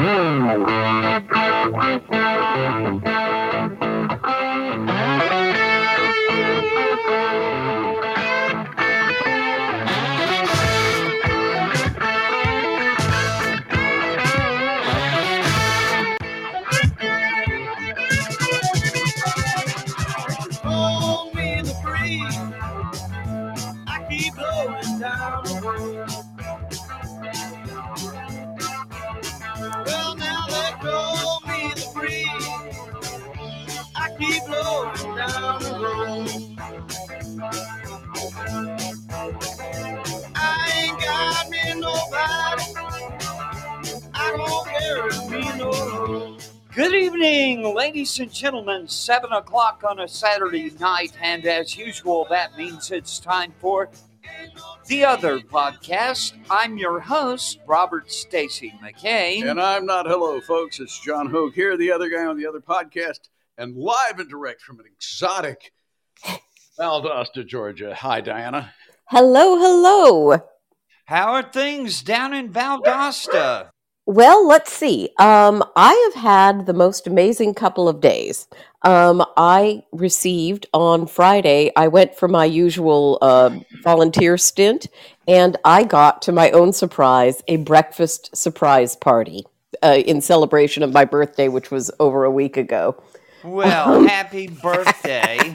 Mm-hmm. Good evening, ladies and gentlemen. Seven o'clock on a Saturday night, and as usual, that means it's time for the other podcast. I'm your host, Robert Stacy McCain. And I'm not hello, folks. It's John Hoge here, the other guy on the other podcast, and live and direct from an exotic Valdosta, Georgia. Hi, Dianna. Hello, hello. How are things down in Valdosta? Well, let's see. Um, I have had the most amazing couple of days. Um, I received on Friday, I went for my usual uh, volunteer stint, and I got, to my own surprise, a breakfast surprise party uh, in celebration of my birthday, which was over a week ago. Well, happy birthday.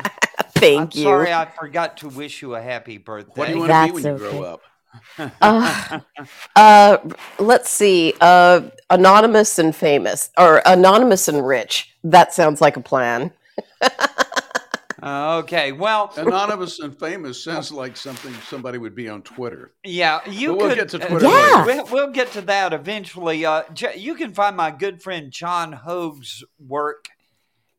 Thank I'm you. sorry I forgot to wish you a happy birthday. What do you want to be when That's you grow up? Uh, uh, let's see. Uh, anonymous and famous, or anonymous and rich. That sounds like a plan. okay, well, Anonymous and famous sounds like something somebody would be on Twitter. Yeah, you But we'll could. get to uh, Twitter Yeah. We'll, we'll get to that eventually. Uh, J- you can find my good friend John Hoge's work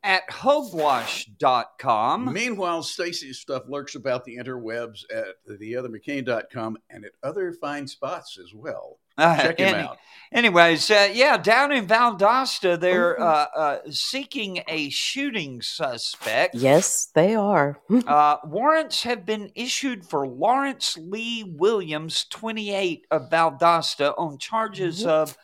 at hogewash.com. Meanwhile, Stacy's stuff lurks about the interwebs at theothermccain.com and at other fine spots as well. Uh, Check him any- out. Anyways, uh, yeah, down in Valdosta, they're Mhm. uh, uh, seeking a shooting suspect. Yes, they are. Uh, warrants have been issued for Lawrence Lee Williams, 28 of Valdosta, on charges Mhm. of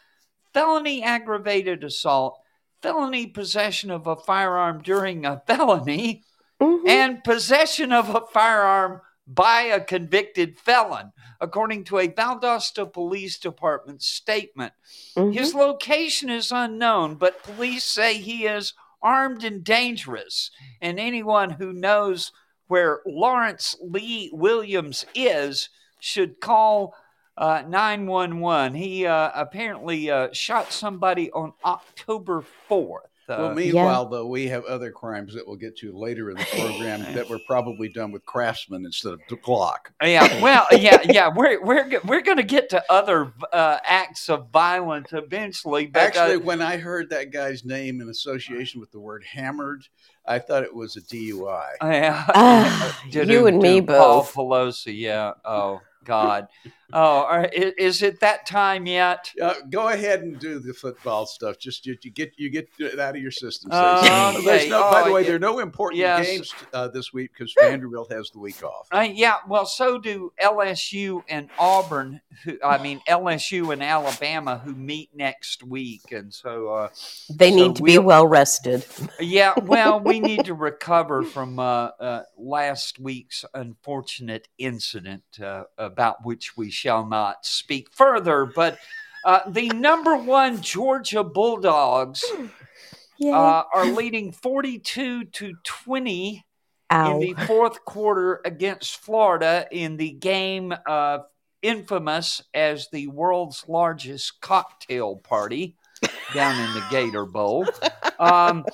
felony aggravated assault, felony possession of a firearm during a felony, Mhm. and possession of a firearm by a convicted felon, according to a Valdosta Police Department statement. Mhm. His location is unknown, but police say he is armed and dangerous. And anyone who knows where Lawrence Lee Williams is should call uh, 911. He uh, apparently uh, shot somebody on October 4th. Uh, Well, meanwhile, though, we have other crimes that we'll get to later in the program that were probably done with Craftsman instead of the Glock. Yeah, well, yeah, yeah. We're we're we're going to get to other uh, acts of violence eventually, but Actually, uh, when I heard that guy's name in association with the word hammered, I thought it was a DUI. yeah, Ah, you and me both. Paul both. Pelosi, yeah. Oh God. Oh, is it that time yet? Uh, go ahead and do the football stuff. Just you, you get you get it out of your system. Oh, okay. no, by the Oh, way, yeah. there are no important Yes. games uh, this week because Vanderbilt has the week off. Uh, yeah, well, so do LSU and Auburn. Who, I mean, LSU and Alabama, who meet next week, and so uh, They So need to be we'll- well rested. Yeah, well, we need to recover from uh, uh, last week's unfortunate incident uh, about which we shall not speak further. But uh, the number one Georgia Bulldogs uh, are leading 42 to 20 Ow. in the fourth quarter against Florida in the game uh, infamous as the world's largest cocktail party down in the Gator Bowl. Um,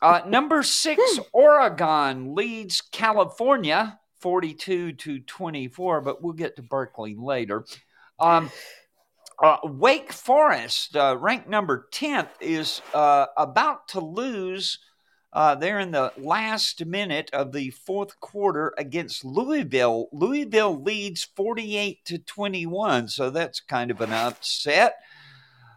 uh, number six, Oregon leads California 42 to 24, but we'll get to Berkeley later. Um, uh, Wake Forest, uh, ranked number 10th, is uh, about to lose. Uh, they're in the last minute of the fourth quarter against Louisville. Louisville leads 48 to 21, so that's kind of an upset.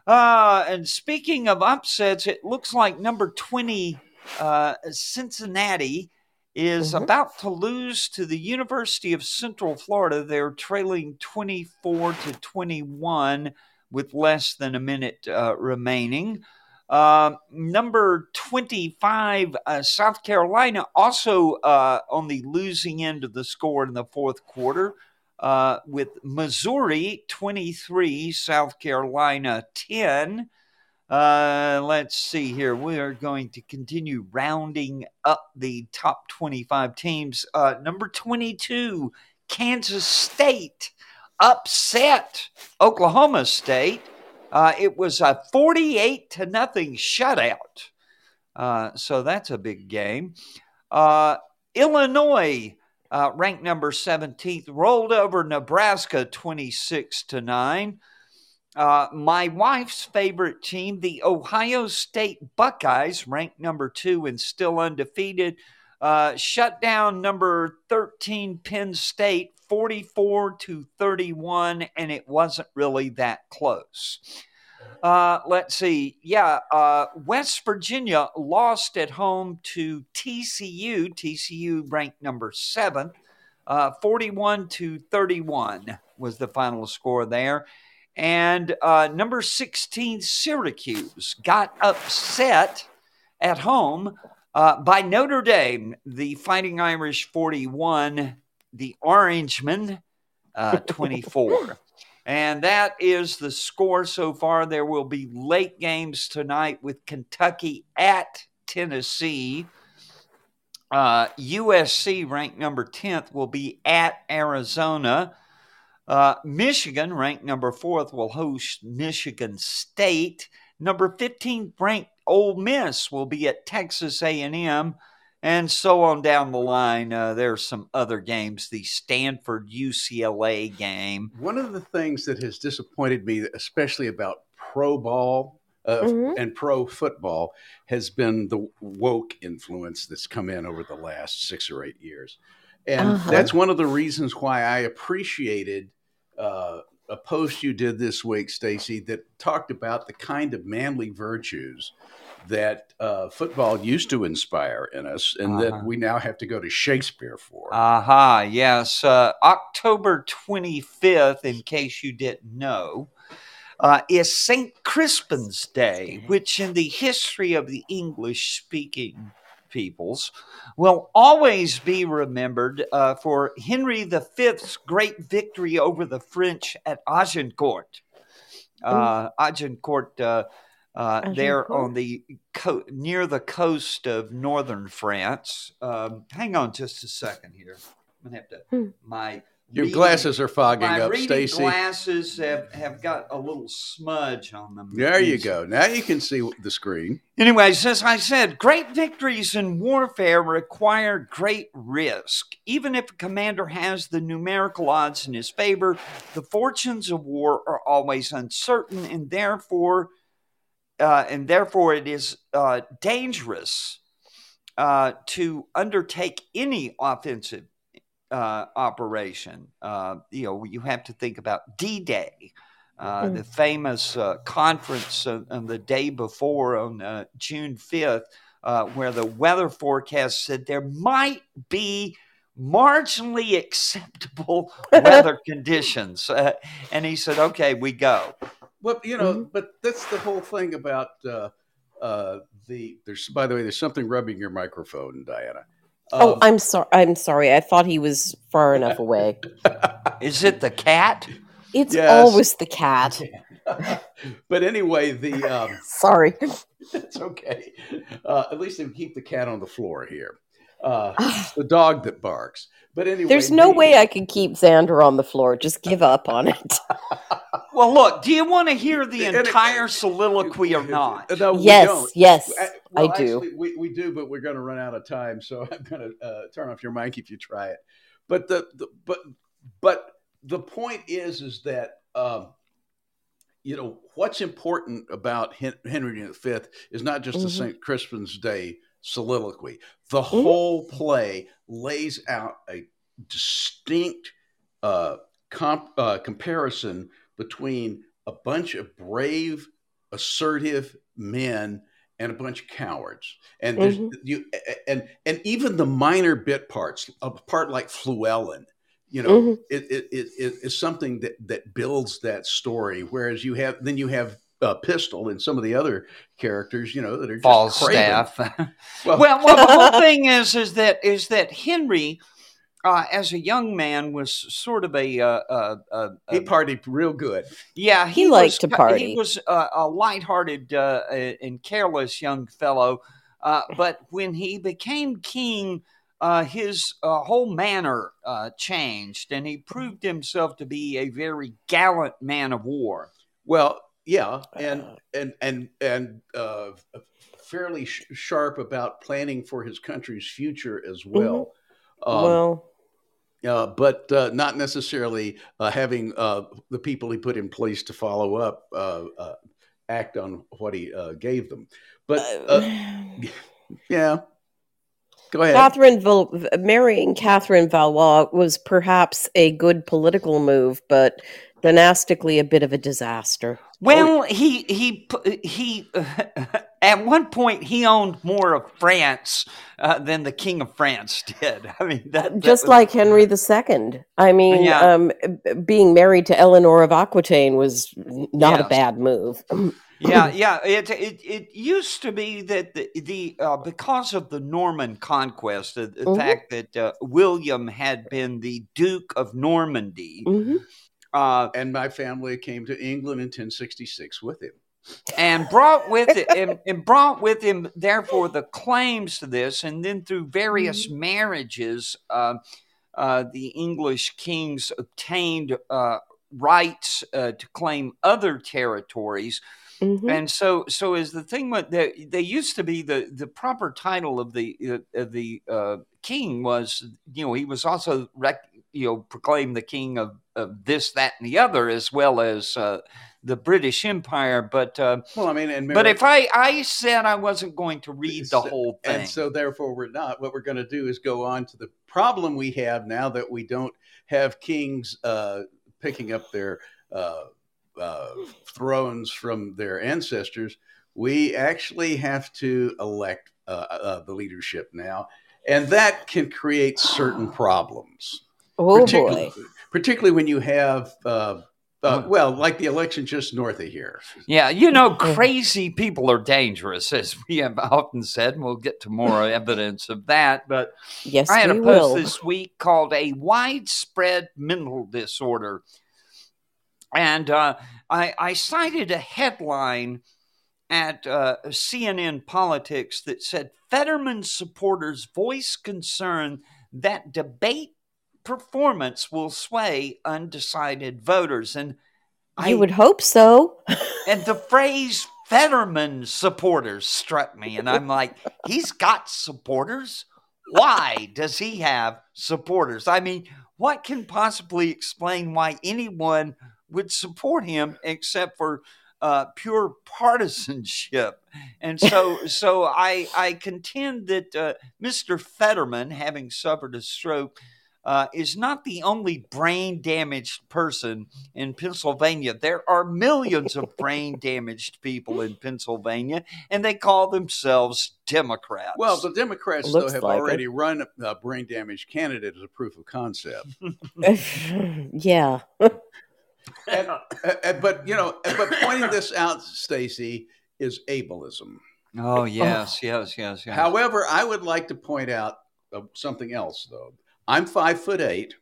Uh, and speaking of upsets, it looks like number 20, uh, Cincinnati, is Mhm. about to lose to the University of Central Florida. They're trailing 24 to 21 with less than a minute uh, remaining. Uh, number 25, uh, South Carolina, also uh, on the losing end of the score in the fourth quarter, uh, with Missouri 23, South Carolina 10. Uh, let's see here. We are going to continue rounding up the top 25 teams. Uh, number 22, Kansas State upset Oklahoma State. Uh, it was a 48 to nothing shutout. Uh, so that's a big game. Uh, Illinois, uh, ranked number 17th, rolled over Nebraska 26 to 9. Uh, my wife's favorite team, the Ohio State Buckeyes, ranked number two and still undefeated, uh, shut down number 13 Penn State 44 to 31, and it wasn't really that close. Uh, let's see. Yeah, uh, West Virginia lost at home to TCU. TCU ranked number seven. Uh, 41 to 31 was the final score there. And uh, number 16, Syracuse, got upset at home uh, by Notre Dame, the Fighting Irish 41, the Orangemen uh, 24. and that is the score so far. There will be late games tonight with Kentucky at Tennessee. Uh, USC, ranked number 10th, will be at Arizona. Uh, Michigan, ranked number fourth, will host Michigan State. Number 15 ranked Ole Miss will be at Texas A&M, and so on down the line. Uh, there's some other games. The Stanford UCLA game. One of the things that has disappointed me, especially about pro ball uh, Mhm. and pro football, has been the woke influence that's come in over the last six or eight years. And Uh-huh. that's one of the reasons why I appreciated uh, a post you did this week, Stacy, that talked about the kind of manly virtues that uh, football used to inspire in us, and Uh-huh. that we now have to go to Shakespeare for. Aha, yes. Uh, October 25th, in case you didn't know, uh, is St. Crispin's Day, which in the history of the English speaking peoples will always be remembered uh, for Henry V's great victory over the French at Agincourt. Uh, Agincourt, uh, uh, there on the co- near the coast of northern France. Um, hang on just a second here. I'm gonna have to Hmm. my Your reading- glasses are fogging my up, reading Stacy. glasses have, have got a little smudge on them. There you go. Now you can see the screen. Anyways, as I said, great victories in warfare require great risk. Even if a commander has the numerical odds in his favor, the fortunes of war are always uncertain, and therefore, uh, and therefore, it is uh, dangerous uh, to undertake any offensive uh, operation. Uh, you know, you have to think about D-Day. Uh, Mm. The famous uh, conference on, on the day before, on uh, June 5th, uh, where the weather forecast said there might be marginally acceptable weather conditions. Uh, and he said, okay, we go. Well, you know, Mhm. but that's the whole thing about uh, uh, the. There's, by the way, there's something rubbing your microphone, Dianna. Oh, Um, I'm sorry. I'm sorry. I thought he was far enough away. Is it the cat? It's Yes. always the cat. but anyway, the um, Sorry. it's okay. Uh, at least they keep the cat on the floor here. Uh, the dog that barks. But anyway, There's no the- way I could keep Xander on the floor. Just give up on it. Well, look, do you want to hear the And it- entire soliloquy or not? No, yes, don't. yes, Uh, I well, do. Actually, we, we do, but we're going to run out of time, so I'm going to uh, turn off your mic if you try it. But the, the but but the point is is that um, you know what's important about Hen- Henry V is not just the Mhm. St. Crispin's Day soliloquy. The Mm-hmm. whole play lays out a distinct uh, comp, uh, comparison between a bunch of brave, assertive men and a bunch of cowards. And there's, Mhm. you and and even the minor bit parts, a part like Fluellen, you know, Mhm. it, it, it, it is something that that builds that story. Whereas you have then you have uh, Pistol and some of the other characters, you know, that are just craven. Falstaff. Well, well, well, the whole thing is is that is that Henry, uh, as a young man, was sort of a, uh, uh, uh, he uh, partied real good. yeah. He was liked to party. He was uh, a lighthearted uh, and careless young fellow, uh, but when he became king. Uh, his uh, whole manner uh, changed, and he proved himself to be a very gallant man of war. Well, yeah, and and and and uh, fairly sh- sharp about planning for his country's future as well. Um, well, uh, but uh, not necessarily uh, having uh, the people he put in place to follow up uh, uh, act on what he uh, gave them. But uh, yeah, go ahead. Catherine Val- marrying Catherine Valois was perhaps a good political move, but dynastically a bit of a disaster. Well, he he he at one point he owned more of France uh, than the King of France did. I mean, that, that Just was- like Henry II. I mean, Yeah. um, being married to Eleanor of Aquitaine was not Yes. a bad move. yeah, yeah. It, it it used to be that the, the uh, because of the Norman conquest, the, the Mhm. fact that uh, William had been the Duke of Normandy, Mhm. Uh, and my family came to England in 1066 with him. and brought with it and, and brought with him therefore the claims to this and then through various marriages uh, uh, the english kings obtained uh, rights uh, to claim other territories Mhm. and so so is the thing with they, they used to be the the proper title of the uh, of the uh, king was you know he was also rec- you know proclaim the king of, of this that and the other as well as uh, the british empire but uh, Well, I mean, and but if I, I said I wasn't going to read the whole thing, And so, therefore, we're not. What we're going to do is go on to the problem we have now that we don't have kings uh, picking up their uh, uh, thrones from their ancestors. We actually have to elect uh, uh, the leadership now, and that can create certain problems. Oh particularly, boy. particularly when you have. Uh, uh, well, like the election just north of here. yeah, you know, crazy people are dangerous, as we have often said. and We'll get to more evidence of that. But Yes, I had a post will. this week called "A Widespread Mental Disorder," and uh, I, I cited a headline at uh, CNN Politics that said Fetterman supporters voice concern that debate performance will sway undecided voters, and You would hope so. and the phrase Fetterman supporters struck me, and I'm like, he's got supporters. Why does he have supporters? I mean, what can possibly explain why anyone would support him except for uh, pure partisanship? And so, so I I contend that uh, Mr. Fetterman, having suffered a stroke, uh, is not the only brain damaged person in Pennsylvania. There are millions of brain damaged people in Pennsylvania, and they call themselves Democrats. Well, the Democrats though have like it. already run a brain damaged candidate as a proof of concept. yeah. And, uh, uh, but you know, but pointing this out, Stacy, is ableism. oh yes, yes, yes, yes. However, I would like to point out uh, something else, though. I'm five foot eight,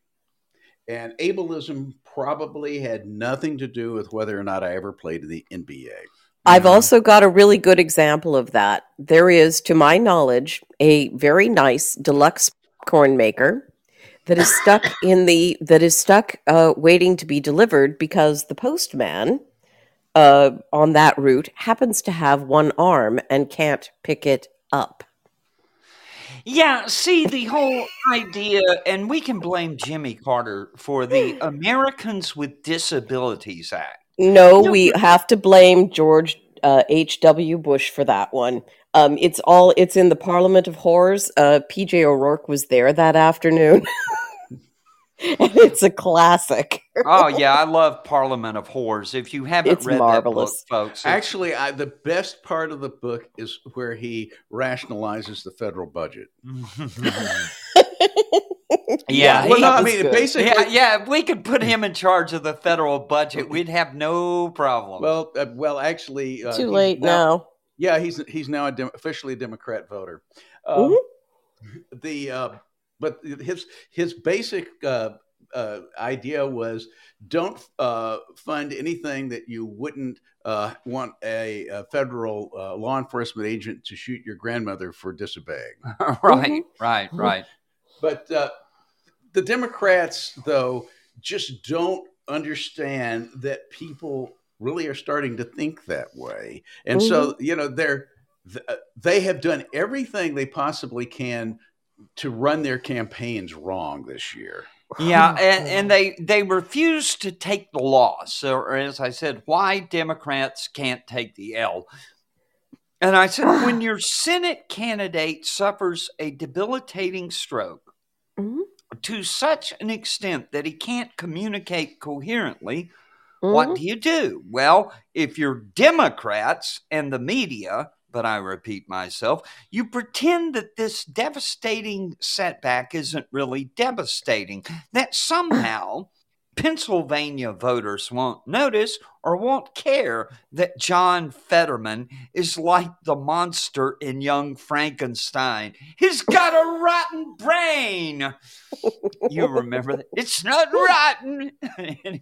and ableism probably had nothing to do with whether or not I ever played in the NBA. I've also got a really good example of that. There is, to my knowledge, a very nice deluxe corn maker that is stuck in the that is stuck uh, waiting to be delivered because the postman uh, on that route happens to have one arm and can't pick it up. Yeah, see the whole idea, and we can blame Jimmy Carter for the Americans with Disabilities Act. No, we have to blame George uh, H. W. Bush for that one. Um, it's all it's in the Parliament of Whores. Uh, P.J. O'Rourke was there that afternoon, and it's a classic. Oh yeah, I love Parliament of Whores. If you haven't It's read marvelous. that book, folks, Actually, I, the best part of the book is where he rationalizes the federal budget. Yeah, well, no, I mean good. basically. Yeah, yeah. If we could put him in charge of the federal budget, we'd have no problem. Well, uh, well, actually, uh, Too he's late now. Yeah, he's he's now a dem- officially a Democrat voter. Um, The uh, but his his basic uh, uh, idea was don't uh, fund anything that you wouldn't uh, want a, a federal uh, law enforcement agent to shoot your grandmother for disobeying. right, right, right. But uh, the Democrats, though, just don't understand that people really are starting to think that way, and so you know they're th- uh, they have done everything they possibly can to run their campaigns wrong this year. Yeah, and, and they they refuse to take the loss, or as I said, why Democrats can't take the L. And I said, when your Senate candidate suffers a debilitating stroke Mhm. to such an extent that he can't communicate coherently, what Mhm. do you do? Well, if you're Democrats and the media, but I repeat myself, you pretend that this devastating setback isn't really devastating, that somehow Pennsylvania voters won't notice or won't care that John Fetterman is like the monster in Young Frankenstein. He's got a rotten brain. You remember that? It's not rotten. anyway,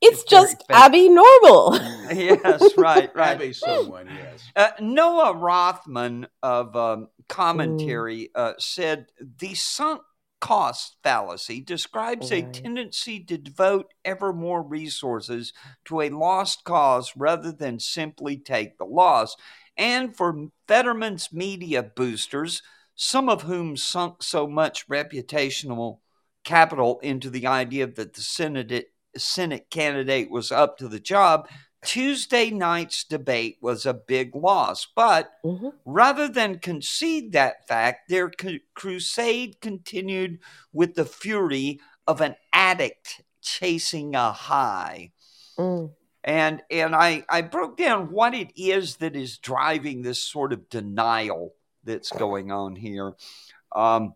It's It's just fake. Abby Normal. yes, right, right. Abby someone, yes. Uh, Noah Rothman of um, commentary uh, said the sunk cost fallacy describes a tendency to devote ever more resources to a lost cause rather than simply take the loss. And for Fetterman's media boosters, some of whom sunk so much reputational capital into the idea that the Senate, Senate candidate was up to the job, Tuesday night's debate was a big loss. But Mhm. rather than concede that fact, their crusade continued with the fury of an addict chasing a high. Mm. And and I, I broke down what it is that is driving this sort of denial that's going on here. Um,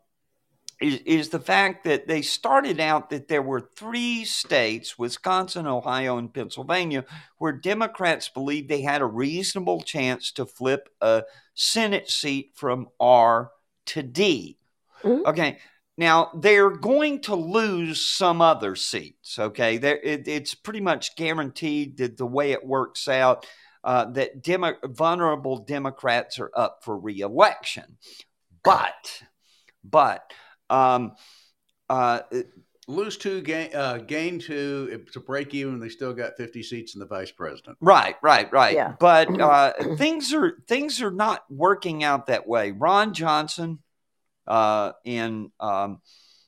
is, is the fact that they started out that there were three states Wisconsin, Ohio, and Pennsylvania where Democrats believed they had a reasonable chance to flip a Senate seat from R to D. Mhm. Okay. Now they're going to lose some other seats. Okay, it, it's pretty much guaranteed that the way it works out, uh, that demo, vulnerable Democrats are up for reelection. But, but, um, uh, Lose two, gain, uh, gain two if- to break even. They still got fifty seats in the vice president. Right, right, right. Yeah. But uh, things are things are not working out that way. Ron Johnson uh, in um, uh,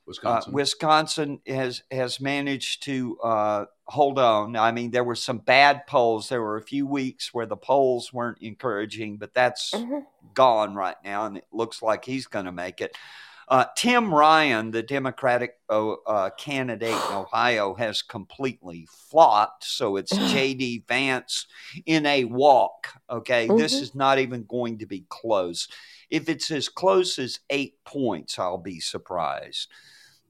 Wisconsin. Wisconsin has has managed to uh, hold on. I mean, there were some bad polls. There were a few weeks where the polls weren't encouraging, but that's Mhm. gone right now, and it looks like he's going to make it. Uh, Tim Ryan, the Democratic uh, uh, candidate in Ohio, has completely flopped. So it's J.D. Vance in a walk. Okay, this Mhm. is not even going to be close. If it's as close as eight points, I'll be surprised.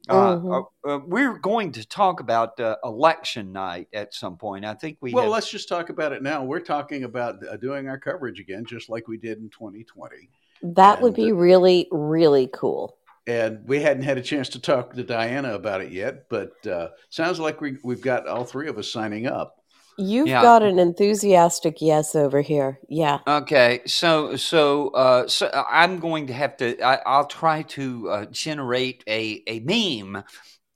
Uh, Mhm. uh, uh, we're going to talk about uh, election night at some point. I think we well, have let's just talk about it now. We're talking about uh, doing our coverage again, just like we did in 2020. That would And- be really, really cool. And we hadn't had a chance to talk to Dianna about it yet, but uh, sounds like we, we've got all three of us signing up. You've Yeah. got an enthusiastic yes over here. Yeah. Okay, so so uh, so I'm going to have to. I, I'll try to uh, generate a a meme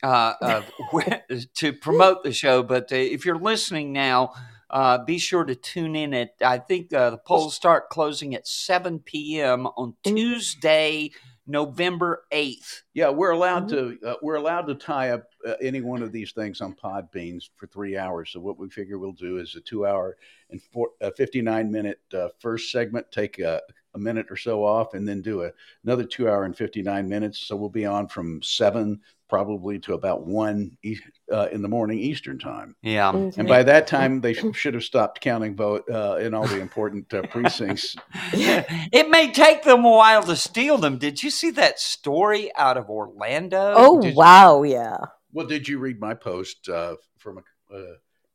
uh, of, to promote the show. But uh, if you're listening now, uh, be sure to tune in at. I think uh, the polls start closing at 7 p.m. on Mhm. Tuesday, November 8th. Yeah, we're allowed to uh, we're allowed to tie up uh, any one of these things on Podbeans for three hours. So what we figure we'll do is a two hour and four, uh, 59 minute uh, first segment, take a a minute or so off, and then do a, another two hour and 59 minutes. So we'll be on from seven probably to about one e- uh, in the morning Eastern time. Yeah. Mhm. And by that time, they sh- should have stopped counting vote uh, in all the important uh, precincts. it may take them a while to steal them. Did you see that story out of Orlando? Oh Did- wow, yeah. Well, did you read my post uh, from uh,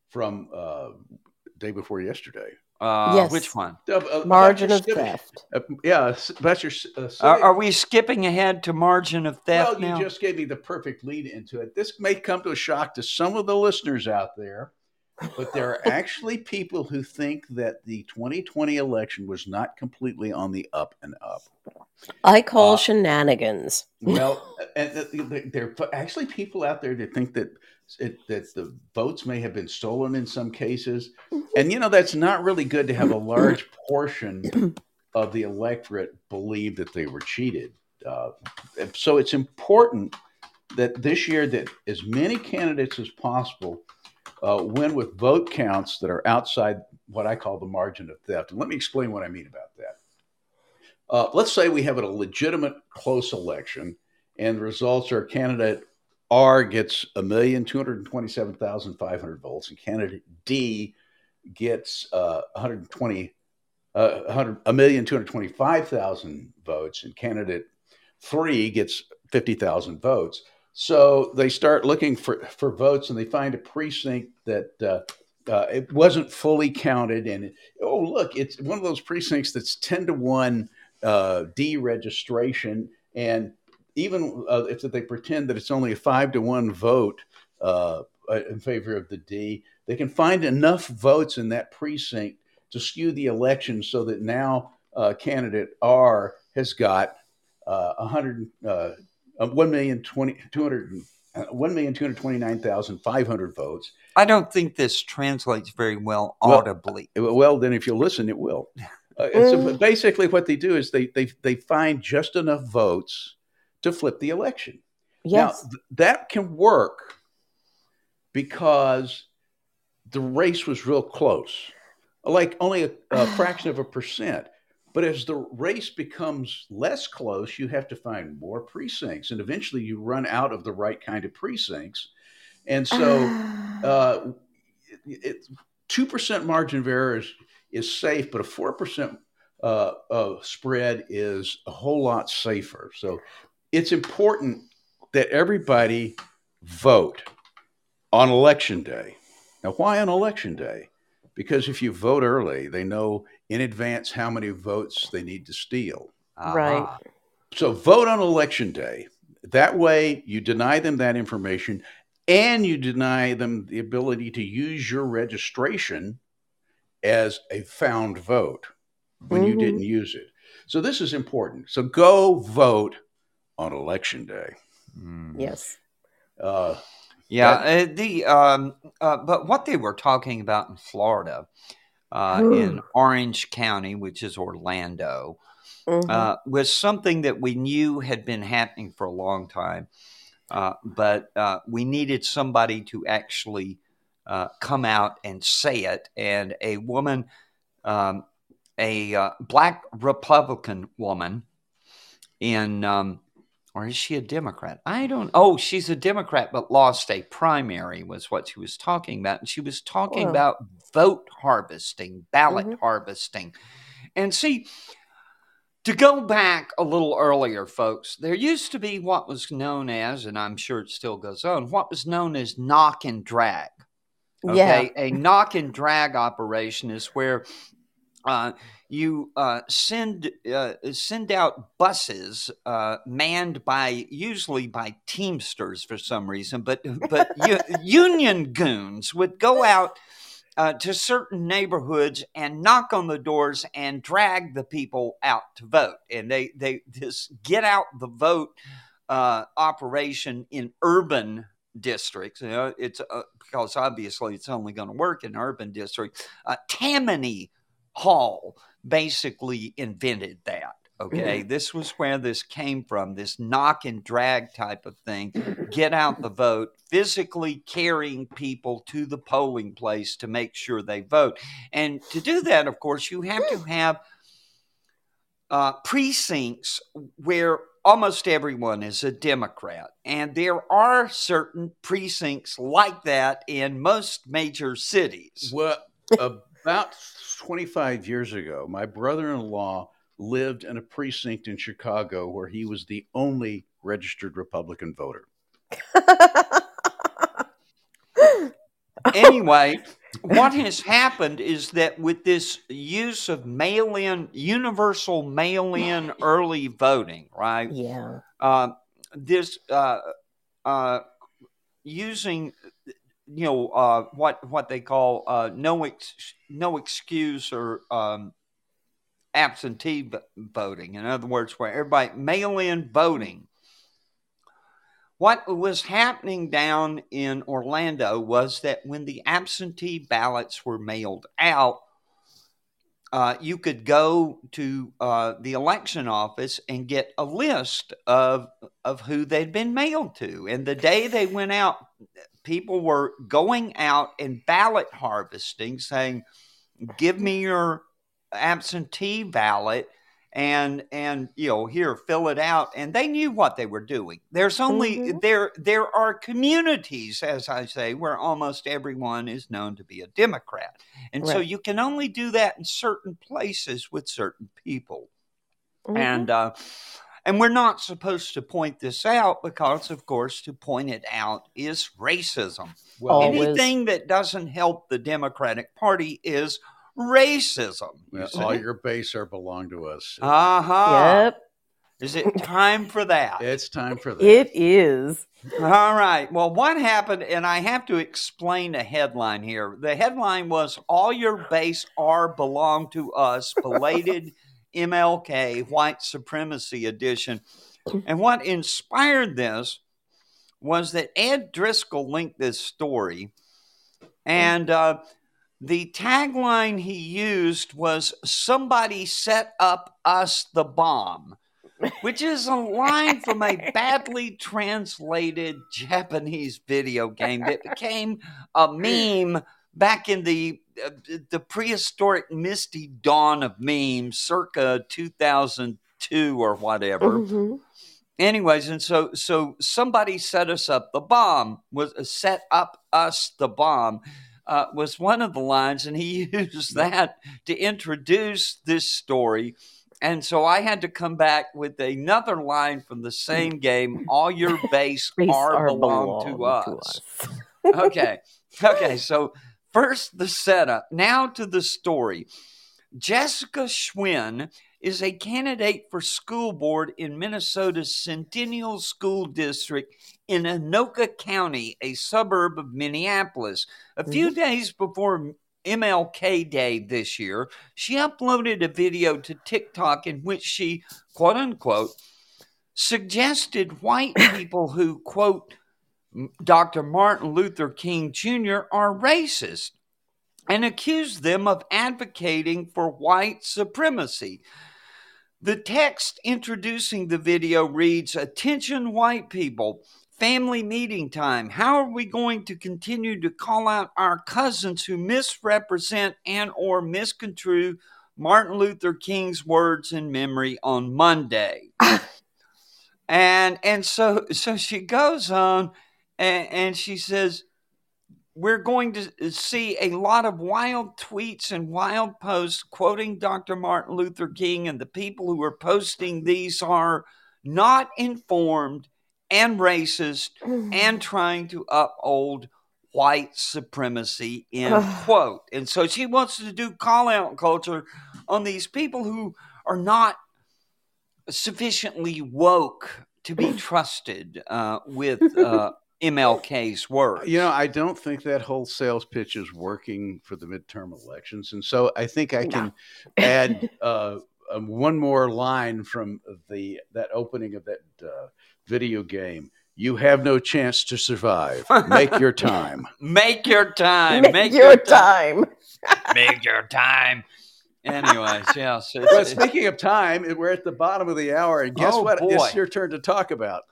from uh, day before yesterday? Uh, Yes. Which one? Uh, Margin of civic- theft. Uh, yeah, s- about your. Uh, Are, are we skipping ahead to margin of theft well, you just gave me the perfect lead into it. This may come to a shock to some of the listeners out there, but there are actually people who think that the 2020 election was not completely on the up and up. I call Uh, shenanigans. Well, and th- th- there are actually people out there that think that it, that the votes may have been stolen in some cases, and you know that's not really good to have a large portion of the electorate believe that they were cheated. Uh, so it's important that this year that as many candidates as possible uh, win with vote counts that are outside what I call the margin of theft. And let me explain what I mean about that. Uh, let's say we have a legitimate close election, and the results are candidate R gets a million two hundred twenty-seven thousand five hundred votes, and candidate D gets uh, 120 uh, 100 a million two hundred twenty-five thousand votes, and candidate three gets fifty thousand votes. So they start looking for, for votes, and they find a precinct that uh, uh, it wasn't fully counted. And oh, look, it's one of those precincts that's ten to one uh, deregistration, and even uh, if they pretend that it's only a five to one vote uh, in favor of the D, they can find enough votes in that precinct to skew the election so that now uh, candidate R has got uh, 100, uh, 1 million 20, 200, uh, 1,229,500 votes. I don't think this translates very well Well, audibly. Well, then, if you listen, it will. Uh, so basically, what they do is they, they, they find just enough votes to flip the election. Yes. Now, th- that can work because the race was real close, like only a, a fraction of a percent. But as the race becomes less close, you have to find more precincts, and eventually you run out of the right kind of precincts. And so, uh, two percent margin of error is, is safe, but a four percent uh, uh, spread is a whole lot safer. So, it's important that everybody vote on election day. Now, why on election day? Because if you vote early, they know in advance how many votes they need to steal. Right. Ah. So vote on election day. That way, you deny them that information and you deny them the ability to use your registration as a found vote when you Mhm. didn't use it. So, this is important. So, go vote on election day. Mm. yes. Uh, Yeah, uh, the um, uh, but what they were talking about in Florida, uh, in Orange County, which is Orlando, Mhm. uh, was something that we knew had been happening for a long time, uh, but uh, we needed somebody to actually uh, come out and say it. And a woman, um, a uh, black Republican woman, in um, or is she a Democrat? I don't. Oh, she's a Democrat, but lost a primary. Was what she was talking about, and she was talking Wow. about vote harvesting, ballot Mhm. harvesting, and see. To go back a little earlier, folks, there used to be what was known as, and I'm sure it still goes on, what was known as knock and drag. Yeah. Okay, a knock and drag operation is where uh, you uh, send uh, send out buses uh, manned by usually by Teamsters for some reason, but but u- Union goons would go out. Uh, to certain neighborhoods and knock on the doors and drag the people out to vote, and they they this get out the vote uh, operation in urban districts. You know, it's uh, because obviously it's only going to work in urban districts. Uh, Tammany Hall basically invented that. Okay, this was where this came from. This knock and drag type of thing. Get out the vote, physically carrying people to the polling place to make sure they vote. And to do that, of course, you have to have uh, precincts where almost everyone is a Democrat. And there are certain precincts like that in most major cities. Well, about 25 years ago, my brother in law lived in a precinct in Chicago where he was the only registered Republican voter. anyway, what has happened is that with this use of mail in, universal mail in early voting, right? Yeah. Uh, this uh, uh, using you know uh, what what they call uh, no ex- no excuse or um, absentee voting. In other words, where everybody mail in voting. What was happening down in Orlando was that when the absentee ballots were mailed out, uh, you could go to uh, the election office and get a list of of who they'd been mailed to. And the day they went out, people were going out and ballot harvesting, saying, "Give me your absentee ballot." And and you know here fill it out and they knew what they were doing. There's only Mhm. there there are communities, as I say, where almost everyone is known to be a Democrat. And so you can only do that in certain places with certain people. Mhm. And uh, and we're not supposed to point this out because, of course, to point it out is racism. Well, Always. Anything that doesn't help the Democratic Party is racism. you well, all your base are belong to us. uh-huh. Yep. Is it time for that? It's time for that. It is. All right. Well, what happened, and I have to explain a headline here. The headline was All Your Base Are Belong to Us, Belated MLK White Supremacy Edition. And what inspired this was that Ed Driscoll linked this story, and uh, the tagline he used was Somebody set up us the bomb which is a line from a badly translated Japanese video game that became a meme back in the the prehistoric misty dawn of memes circa 2002 or whatever. Mhm. anyways and so so somebody set us up. The bomb was uh, set up us the bomb uh, was one of the lines and he used that to introduce this story. And so i had to come back with another line from the same game all your base Base are, are belong, to, belong us. okay. Okay so first the setup. Now to the story. Jessica schwinn is a candidate for school board in Minnesota's Centennial School District in Anoka County, a suburb of Minneapolis. A few mm-hmm. days before MLK Day this year, she uploaded a video to TikTok in which she, quote unquote, suggested white people who, quote, Dr. Martin Luther King Jr. are racist and accused them of advocating for white supremacy. The text introducing the video reads Attention, white people. Family meeting time. How are we going to continue to call out our cousins who misrepresent and or misconstrue Martin Luther King's words in memory on Monday? and and so so she goes on and, and she says we're going to see a lot of wild tweets and wild posts quoting Dr. Martin Luther King, and the people who are posting these are not informed and racist and trying to uphold white supremacy, end quote. And so she wants to do call out culture on these people who are not sufficiently woke to be trusted uh, with uh, MLK's words. You know, I don't think that whole sales pitch is working for the midterm elections, and so I think I can add uh, um, one more line from the that opening of that uh, video game. You have no chance to survive. Make your time. Make your time. Make, Make, your time. Make your time. Anyways, yes. It's, Well, it's- speaking of time, we're at the bottom of the hour, and guess Oh, what? boy. It's your turn to talk about.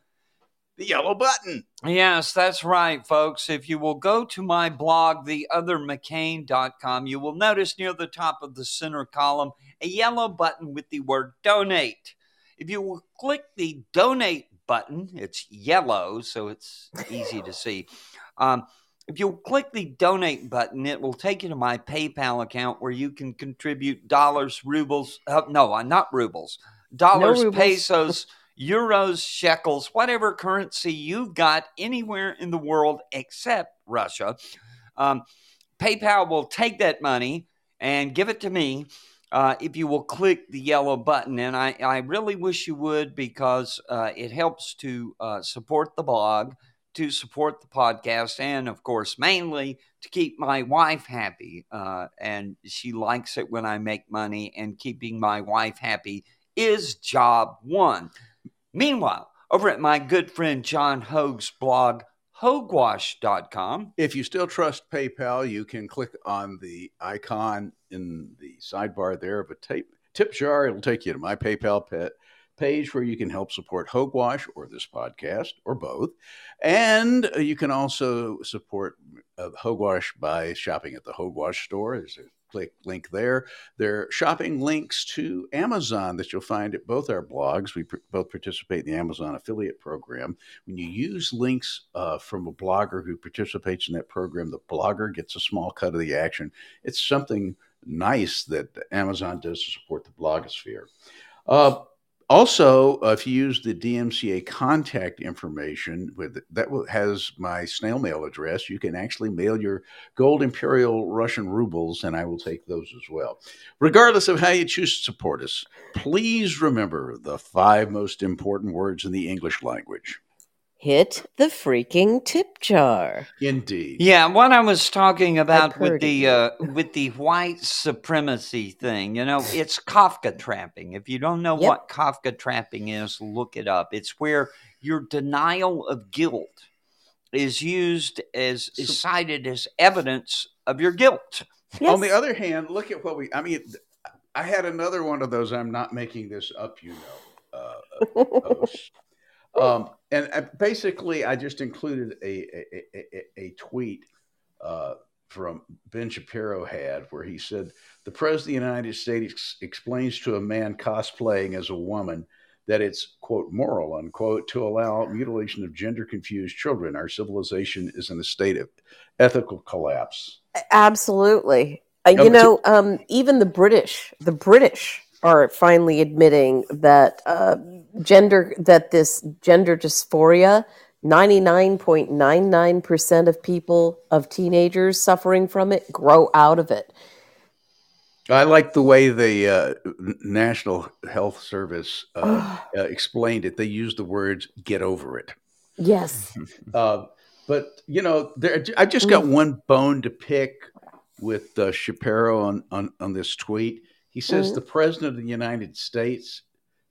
The yellow button. Yes, that's right, folks. If you will go to my blog, theothermccain.com, you will notice near the top of the center column a yellow button with the word donate. If you will click the donate button, it's yellow, so it's easy to see. Um, if you'll click the donate button, it will take you to my PayPal account where you can contribute dollars, rubles, uh, no, uh, not rubles, dollars, rubles. pesos, euros, shekels, whatever currency you've got anywhere in the world except Russia. Um, PayPal will take that money and give it to me uh, if you will click the yellow button. And I, I really wish you would because uh, it helps to uh, support the blog, to support the podcast, and of course, mainly to keep my wife happy. Uh, and she likes it when I make money, and keeping my wife happy is job one. Meanwhile, over at my good friend John Hoge's blog, hogewash.com, If you still trust PayPal, you can click on the icon in the sidebar there of a tape tip jar. It'll take you to my PayPal pet page where you can help support Hogewash or this podcast or both. And you can also support uh, Hogewash by shopping at the Hogewash store. There's a click link there. There are shopping links to Amazon that you'll find at both our blogs. We pr- both participate in the Amazon affiliate program. When you use links uh, from a blogger who participates in that program, the blogger gets a small cut of the action. It's something nice that Amazon does to support the blogosphere. Uh, also, uh, if you use the DMCA contact information with that has my snail mail address, you can actually mail your gold imperial Russian rubles, and I will take those as well. Regardless of how you choose to support us, please remember the five most important words in the English language. Hit the freaking tip jar. Indeed. Yeah, what I was talking about with the uh, with the white supremacy thing, you know, it's Kafka trapping. If you don't know Yep. what Kafka trapping is, look it up. It's where your denial of guilt is used as is cited as evidence of your guilt. On the other hand, look at what we, I mean, I had another one of those. I'm not making this up, you know. Uh, posts. Um, and uh, basically, I just included a a, a, a, a tweet uh, from Ben Shapiro had where he said the president of the United States ex- explains to a man cosplaying as a woman that it's quote moral unquote to allow mutilation of gender confused children. Our civilization is in a state of ethical collapse. Absolutely. Uh, you know, um, even the British, the British are finally admitting that uh, gender, that this gender dysphoria, 99.99% of people, of teenagers suffering from it, grow out of it. I like the way the uh, National Health Service uh, uh, explained it. They used the words "get over it." Yes. Uh, but you know, there, I just got one bone to pick with uh, Shapiro on, on on this tweet. He says Mhm. the president of the United States.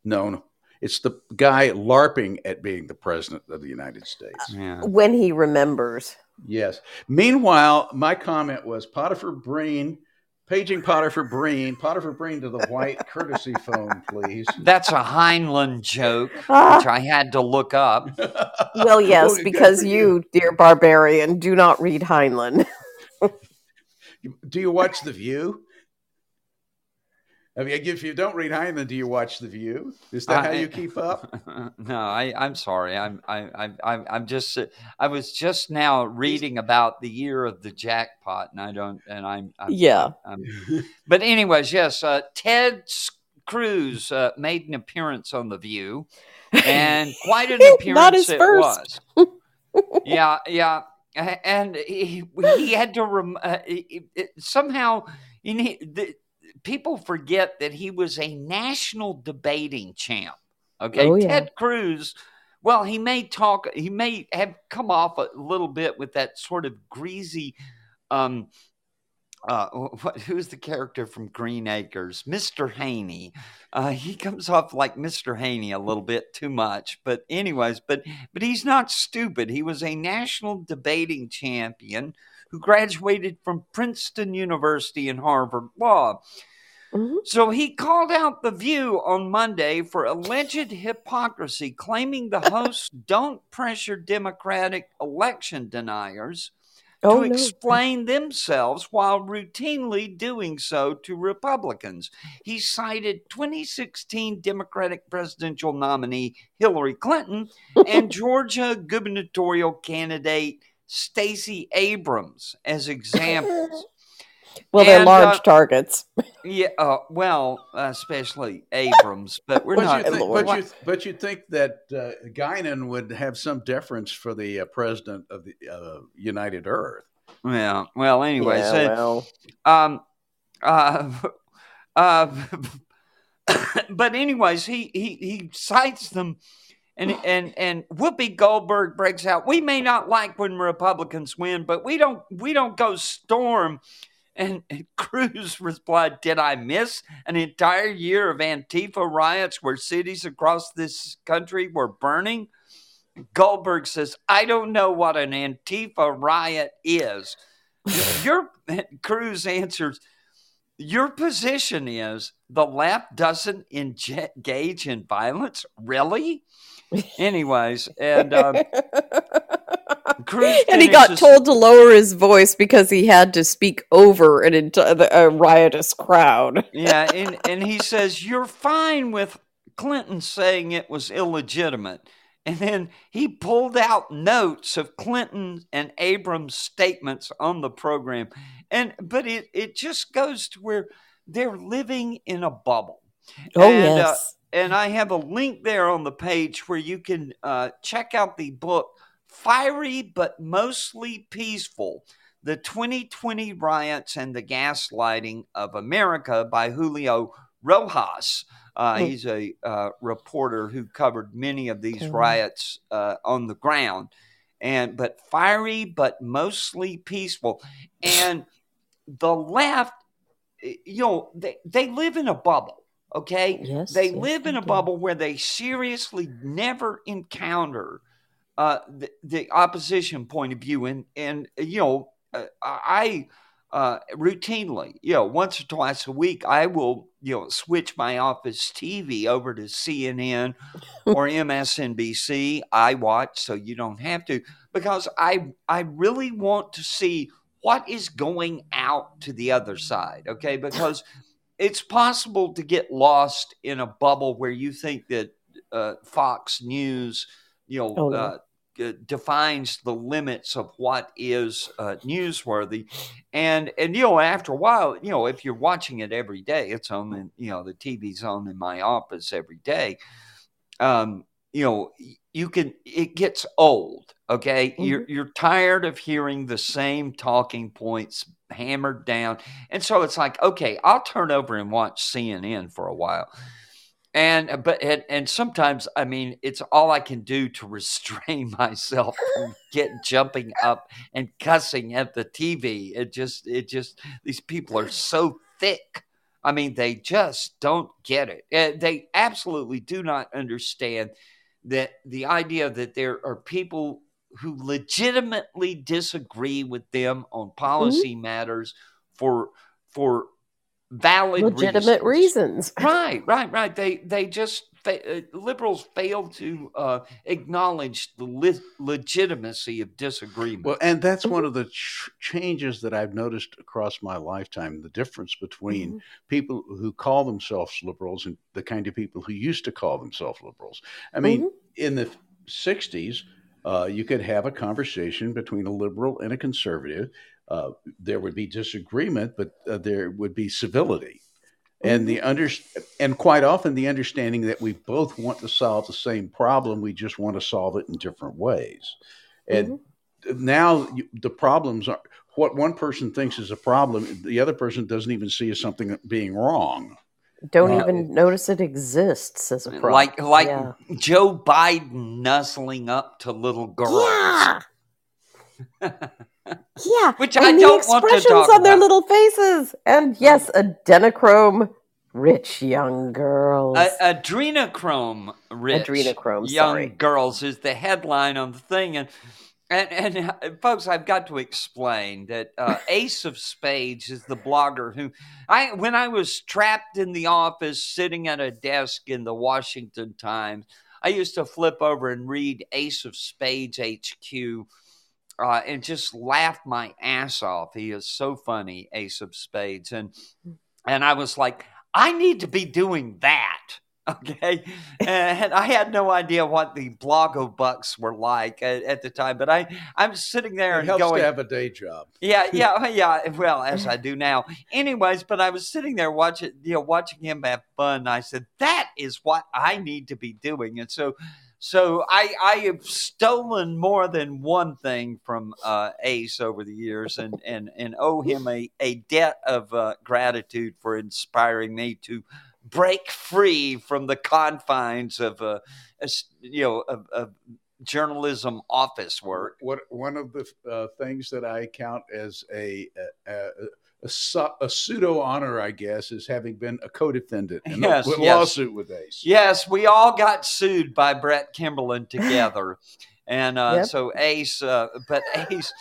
No, no, it's the guy larping at being the president of the United States. Yeah. When he remembers. Yes. Meanwhile, my comment was Potiphar Breen, paging Potiphar Breen, Potiphar Breen to the white courtesy phone, please. That's a Heinlein joke, Ah. which I had to look up. Well, yes, Oh, because for you, dear barbarian, do not read Heinlein. Do you watch The View? I mean, if you don't read Heinlein, do you watch The View? Is that how you keep up? no, I, I'm sorry. I'm, I, I, I'm, I'm just, I was just now reading about the year of the jackpot, and I don't, and I'm, I'm Yeah. I'm- but anyways, yes, uh, Ted Cruz uh, made an appearance on The View, and quite an appearance Not his it first. was. yeah, yeah, and he, he had to rem- uh, it, it, somehow. In he, the, people forget that he was a national debating champ. Okay, Oh, yeah. Ted Cruz. Well, he may talk. He may have come off a little bit with that sort of greasy. Um, uh, what, who's the character from Green Acres? Mr. Haney. Uh, he comes off like Mr. Haney a little bit too much, but anyways, but but he's not stupid. He was a national debating champion who graduated from Princeton University and Harvard Law. Mhm. So he called out The View on Monday for alleged hypocrisy, claiming the hosts don't pressure Democratic election deniers Oh, to no. explain themselves while routinely doing so to Republicans. He cited 2016 Democratic presidential nominee Hillary Clinton and Georgia gubernatorial candidate Stacey Abrams as examples. Well, they're And, large uh, targets. Yeah, uh, well, especially Abrams, but we're But not. you, think, but, you, but you think that uh, Guinan would have some deference for the uh, president of the uh, United Earth. yeah, well, anyway, yeah, so well, um uh uh but anyways he he he cites them and and and Whoopi Goldberg breaks out we may not like when Republicans win but we don't we don't go storm and, and Cruz replied did I miss an entire year of Antifa riots where cities across this country were burning? Goldberg says I don't know what an Antifa riot is. Your Cruz answers your position is the left doesn't engage in violence? Really? Anyways and um, and he got finishes- told to lower his voice because he had to speak over an enti- a riotous crowd. yeah and, and he says you're fine with clinton saying it was illegitimate. And then he pulled out notes of clinton and abrams statements on the program. And but it, it just goes to where they're living in a bubble. Oh And, uh, yes, and I have a link there on the page where you can uh, check out the book Fiery but Mostly Peaceful The 2020 Riots and the Gaslighting of America by Julio Rosas. Uh, Hmm. he's a uh, reporter who covered many of these riots uh, on the ground. And but fiery but mostly peaceful. And the left, you know, they, they live in a bubble. Okay, yes. they yes, live in a bubble where they seriously never encounter uh, the, the opposition point of view, and and you know, uh, I uh, routinely, you know, once or twice a week, I will you know switch my office TV over to CNN or MSNBC. I watch, so you don't have to, because I I really want to see what is going out to the other side. Okay, because it's possible to get lost in a bubble where you think that uh, Fox News, you know, Oh, no. uh, defines the limits of what is uh, newsworthy, and and you know, after a while, you know, if you're watching it every day, it's on, in, you know, the TV's on in my office every day. Um, you know, you can. It gets old. Okay, you're you're tired of hearing the same talking points hammered down and so it's like, okay, I'll turn over and watch CNN for a while. And uh, but and, and sometimes I mean it's all I can do to restrain myself from get jumping up and cussing at the TV. It just it just these people are so thick. I mean they just don't get it. They absolutely do not understand that the idea that there are people who legitimately disagree with them on mm-hmm. policy matters for for valid legitimate reasons. reasons. Right, right, right. They they just fa- uh, liberals fail to uh, acknowledge the le- legitimacy of disagreement. Well, and that's one of the ch- changes that I've noticed across my lifetime the difference between Mm-hmm. people who call themselves liberals and the kind of people who used to call themselves liberals. I mean, in the 60s, uh, you could have a conversation between a liberal and a conservative. Uh, there would be disagreement, but uh, there would be civility. And the under and quite often the understanding that we both want to solve the same problem, we just want to solve it in different ways. And now you, the problems are what one person thinks is a problem, the other person doesn't even see as something being wrong. Don't Uh, even notice it exists as a problem. like like yeah. Joe Biden nuzzling up to little girls. Yeah. yeah. Which and I the don't want to expressions talk on their about. little faces. And yes, adrenochrome rich young girls. A- adrenochrome rich Adrenochrome, young sorry. girls is the headline on the thing and And, and uh, folks, I've got to explain that uh, Ace of Spades is the blogger who I when I was trapped in the office sitting at a desk in the Washington Times, I used to flip over and read Ace of Spades HQ uh, and just laugh my ass off. He is so funny, Ace of Spades, and and I was like, I need to be doing that. Okay. and I had no idea what the blogo bucks were like at, at, the time, but I, I'm sitting there It and helps going, to have a day job. yeah, yeah, yeah. Well, as I do now. Anyways, but I was sitting there watching, you know, watching him have fun. I said, that is what I need to be doing. And so, so I, I have stolen more than one thing from uh, Ace over the years, and and and owe him a a debt of uh, gratitude for inspiring me to break free from the confines of uh, a, you know of journalism office work. What one of the uh, things that I count as a a, a, a, su- a pseudo honor, I guess, is having been a co-defendant in Yes, a yes. lawsuit with Ace. Yes, we all got sued by Brett Kimberlin together, and uh, Yep. so Ace, uh, but Ace.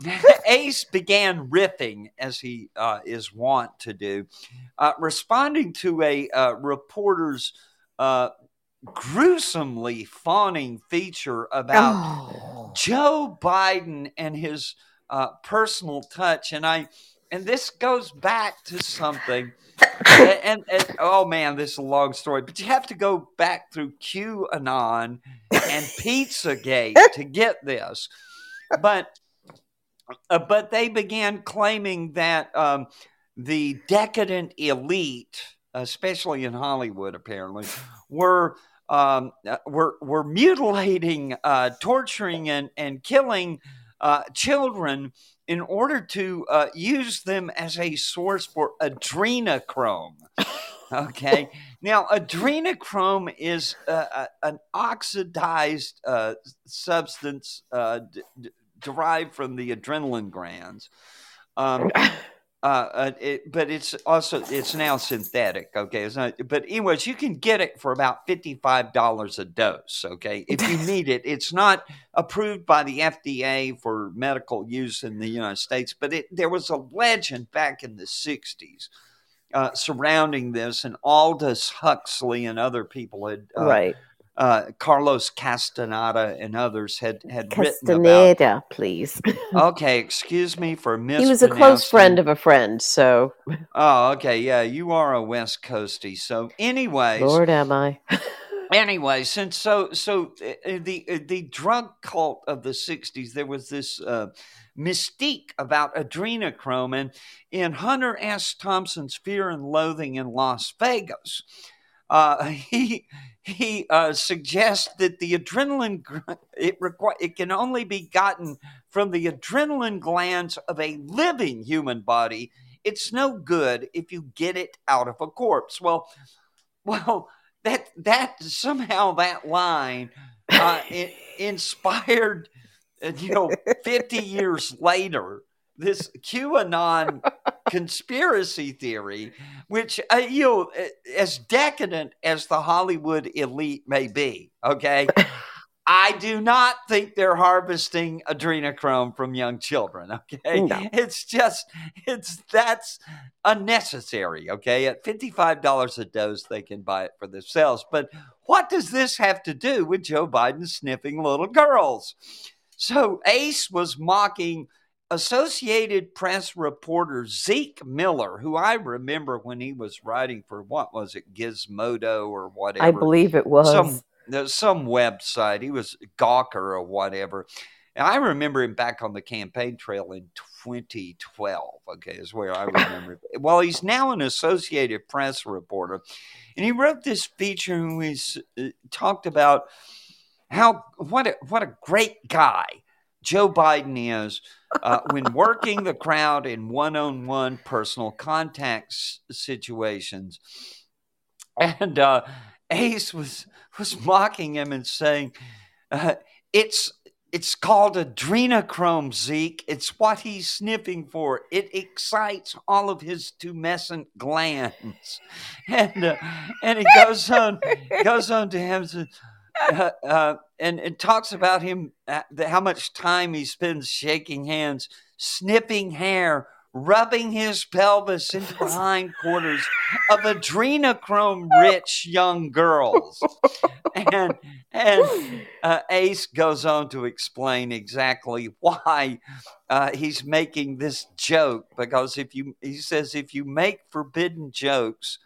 Ace began riffing as he uh, is wont to do, uh, responding to a uh, reporter's uh, gruesomely fawning feature about Oh. Joe Biden and his uh, personal touch, and I, and this goes back to something, and, and, and- oh man, this is a long story, but you have to go back through QAnon and Pizzagate to get this, but, uh, but they began claiming that um, the decadent elite, especially in Hollywood, apparently, were um, uh, were were mutilating, uh, torturing, and and killing uh, children in order to uh, use them as a source for adrenochrome. Okay, now adrenochrome is uh, a- an oxidized uh, substance uh, d- d- derived from the adrenaline glands. Um, uh, uh, it, but it's also it's now synthetic. Okay, it's not. But anyways, you can get it for about fifty five dollars a dose. Okay, if you need it, it's not approved by the FDA for medical use in the United States. But it there was a legend back in the '60s uh, surrounding this, and Aldous Huxley and other people had uh, right. Uh, Carlos Castaneda and others had had written about. Castaneda, please. Okay, excuse me for missing. he was a close friend of a friend, so Oh, okay, yeah, you are a West Coastie. So, anyways, Lord am I. anyway, since so so uh, the uh, the drug cult of the '60s, there was this uh, mystique about adrenochrome, and in Hunter S. Thompson's Fear and Loathing in Las Vegas, uh, he he uh, suggests that the adrenaline it requi- it can only be gotten from the adrenaline glands of a living human body. It's no good if you get it out of a corpse. Well, well, that that somehow that line uh, it inspired, uh, you know, fifty years later, this QAnon conspiracy theory, which uh, you know, as decadent as the Hollywood elite may be, okay. I do not think they're harvesting adrenochrome from young children. Okay, No. it's just it's that's unnecessary. Okay, at fifty five dollars a dose, they can buy it for themselves. But what does this have to do with Joe Biden sniffing little girls? So Ace was mocking Associated Press reporter Zeke Miller, who I remember when he was writing for what was it, Gizmodo or whatever I believe it was. some some website. He was Gawker or whatever. And I remember him back on the campaign trail in 2012. Okay, is where I remember. well, he's now an Associated Press reporter, and he wrote this feature and we s- uh, talked about how what a what a great guy Joe Biden is uh, when working the crowd in one-on-one personal contact s- situations, and uh, Ace was was mocking him and saying, uh, "It's it's called adrenochrome, Zeke. It's what he's sniffing for. It excites all of his tumescent glands." And uh, and he goes on goes on to him and says, uh, uh, and it talks about him uh, how much time he spends shaking hands, snipping hair, rubbing his pelvis into the hindquarters of adrenochrome rich young girls. And and uh, Ace goes on to explain exactly why uh, he's making this joke because if you he says if you make forbidden jokes,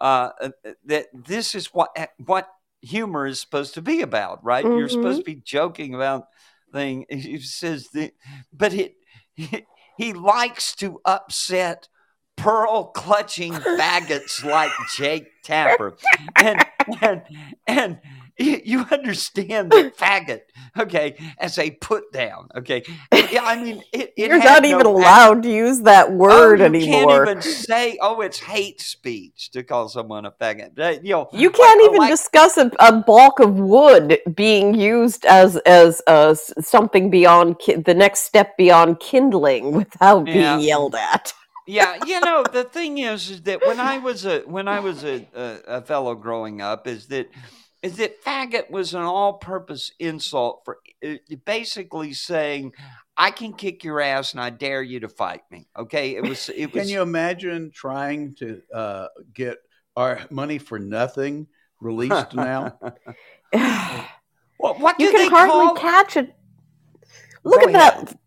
uh, uh that this is what what humor is supposed to be about, right? Mm-hmm. You're supposed to be joking about thing. He says the, but it, it he likes to upset pearl clutching faggots like Jake Tapper. And and and you understand the faggot, okay, as a put down, okay. Yeah, I mean, it, it you're not even allowed to use that word oh, you anymore. Can't even say, oh, it's hate speech to call someone a faggot. You know, you can't like, even like, discuss a, a, bulk of wood being used as as uh, something beyond ki- the next step beyond kindling without yeah. being yelled at yeah, you know the thing is, is that when I was a when I was a, a, a fellow growing up, is that is that faggot was an all-purpose insult for uh, basically saying I can kick your ass and I dare you to fight me. Okay, it was. It was. Can you imagine trying to uh, get our money for nothing released now? what, what you do? You can hardly call... catch it. Look Go at ahead. that!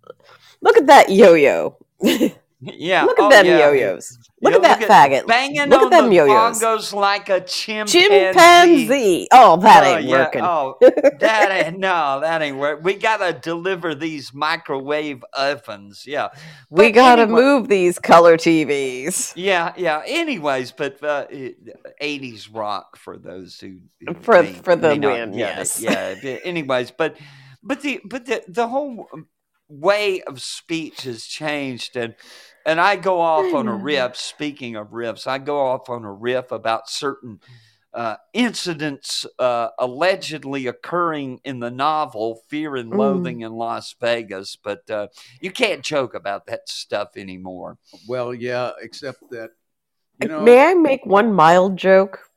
Look at that yo-yo. Yeah. Look at oh, them yeah. yo-yos. Look at that faggot. Banging look on at them the yo-yos. bongos like a chimpanzee. Chimpanzee. Oh, that oh, ain't yeah. working. Oh, that ain't no, that ain't working. We gotta deliver these microwave ovens. Yeah. But we gotta anyway, move these color TVs. Yeah, yeah. Anyways, but uh, '80s rock for those who for may, for the win. Not, yes. Yeah. Anyways, but but the but the the whole way of speech has changed and and I go off on a riff. Speaking of riffs, I go off on a riff about certain uh, incidents uh, allegedly occurring in the novel Fear and mm. Loathing mm. in Las Vegas, but uh, you can't joke about that stuff anymore. Well, yeah, except that. You know, May I make one mild joke?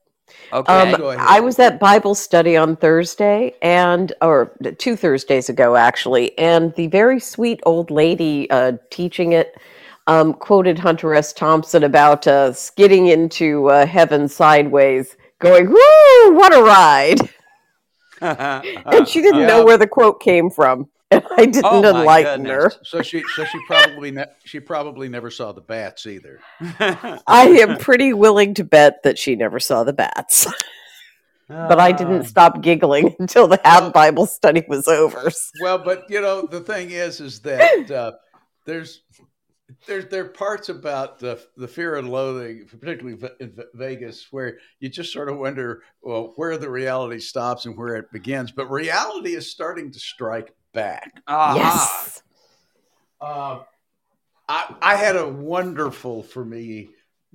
Okay. Um, I was at Bible study on Thursday, and or two Thursdays ago, actually, and the very sweet old lady uh, teaching it um, quoted Hunter S. Thompson about uh, skidding into uh, heaven sideways, going, "Woo, what a ride!" and she didn't yeah. know where the quote came from, and I didn't oh, enlighten her. So she, so she probably, ne- she probably never saw the bats either. I am pretty willing to bet that she never saw the bats. but I didn't ah. stop giggling until the half Bible study was over. Well, but you know the thing is, is that uh, there's there's there are parts about the the fear and loathing, particularly in Vegas, where you just sort of wonder, well, where the reality stops and where it begins. But reality is starting to strike back. Uh-huh. Yes. Uh, I I had a wonderful for me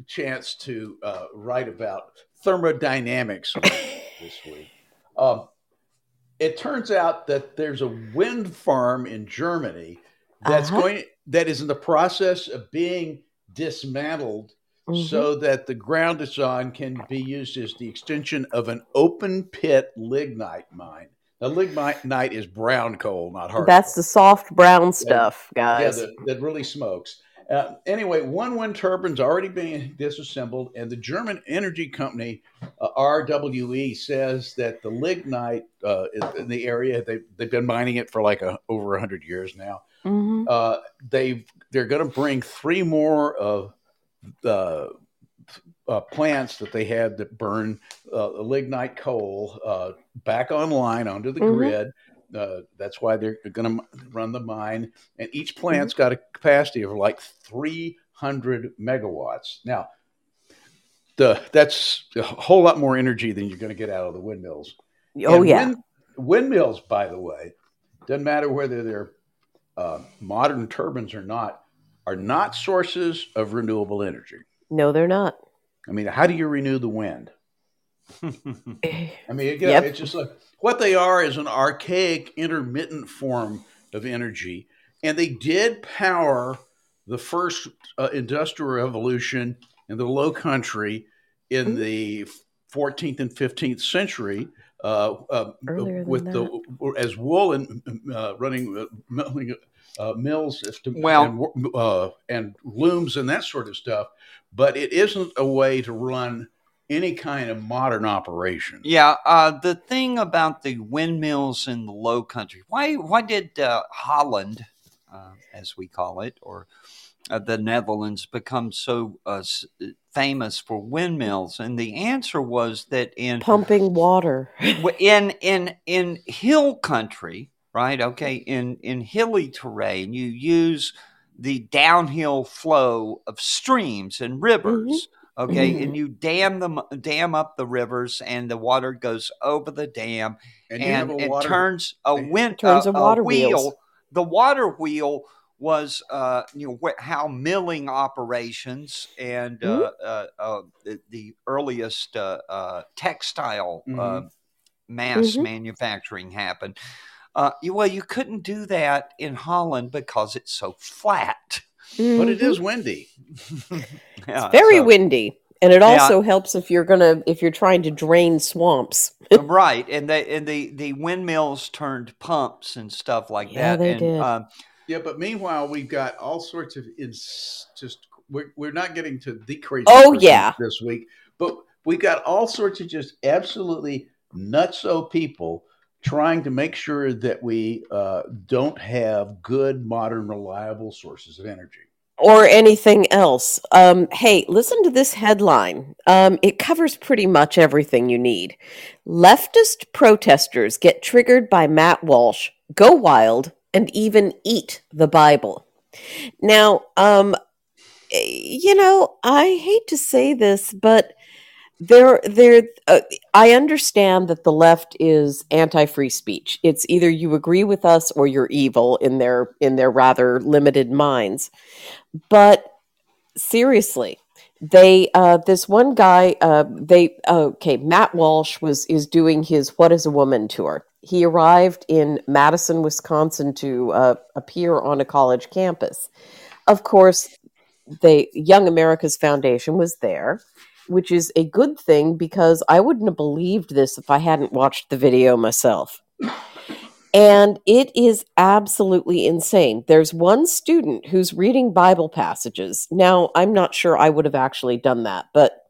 chance to uh, write about thermodynamics this week. Um, it turns out that there's a wind farm in Germany that's uh-huh. going that is in the process of being dismantled mm-hmm. so that the ground it's on can be used as the extension of an open pit lignite mine. Now, lignite is brown coal, not hard. That's the soft brown stuff, guys. Yeah, that, that really smokes. Uh, anyway, one wind turbine's already being disassembled, and the German energy company uh, RWE says that the lignite uh, in the area they they've been mining it for like a, over hundred years now. Mm-hmm. Uh, they they're going to bring three more of the uh, plants that they had that burn uh, lignite coal uh, back online onto the mm-hmm. grid. Uh, that's why they're going to run the mine, and each plant's mm-hmm. got a capacity of like 300 megawatts. Now, the that's a whole lot more energy than you're going to get out of the windmills. Oh and yeah, wind, windmills, by the way, doesn't matter whether they're uh, modern turbines are not, are not sources of renewable energy. No, they're not. I mean, how do you renew the wind? I mean, again, yep. it's just like what they are is an archaic, intermittent form of energy, and they did power the first uh, industrial revolution in the Low Country in mm-hmm. the 14th and 15th century uh, uh, Earlier than with the as wool and uh, running uh, milling, uh, mills to, Well- and, uh, and looms and that sort of stuff, but it isn't a way to run any kind of modern operation. Yeah, uh, the thing about the windmills in the Low Country, why why did uh, Holland, uh, as we call it, or uh, the Netherlands, become so uh, famous for windmills? And the answer was that in Pumping water. in in in hill country, right? Okay, in in hilly terrain, you use the downhill flow of streams and rivers. Okay, and you dam them, dam up the rivers, and the water goes over the dam, And, and it water, turns a wind, turns a, a water wheel. wheels. The water wheel was, uh, you know, wh- how milling operations and Mm-hmm. uh, uh, uh, the, the earliest uh, uh, textile uh, Mhm. mass Mhm. manufacturing happened. Uh, well, you couldn't do that in Holland because it's so flat. but it is windy. Yeah, very so- windy. And it Yeah. also helps if you're gonna if you're trying to drain swamps. right, and the and the the windmills turned pumps and stuff like Yeah, that. they and, did. Um, Yeah, but meanwhile, we've got all sorts of ins- just we're, we're not getting to the crazy. Oh, yeah. this week, but we've got all sorts of just absolutely nutso people trying to make sure that we uh, don't have good, modern, reliable sources of energy. or anything else. Um, hey, listen to this headline. Um, it covers pretty much everything you need. Leftist protesters get triggered by Matt Walsh, go wild, and even eat the Bible. Now, um, you know, I hate to say this, but there, there. Uh, I understand that the left is anti-free speech. It's either you agree with us or you're evil in their in their rather limited minds but seriously they uh this one guy uh they okay matt walsh was is doing his what is a woman tour. He arrived in madison wisconsin to uh, appear on a college campus. Of course the young america's foundation was there which is a good thing because i wouldn't have believed this if i hadn't watched the video myself and it is absolutely insane. There's one student who's reading Bible passages. Now, I'm not sure I would have actually done that, but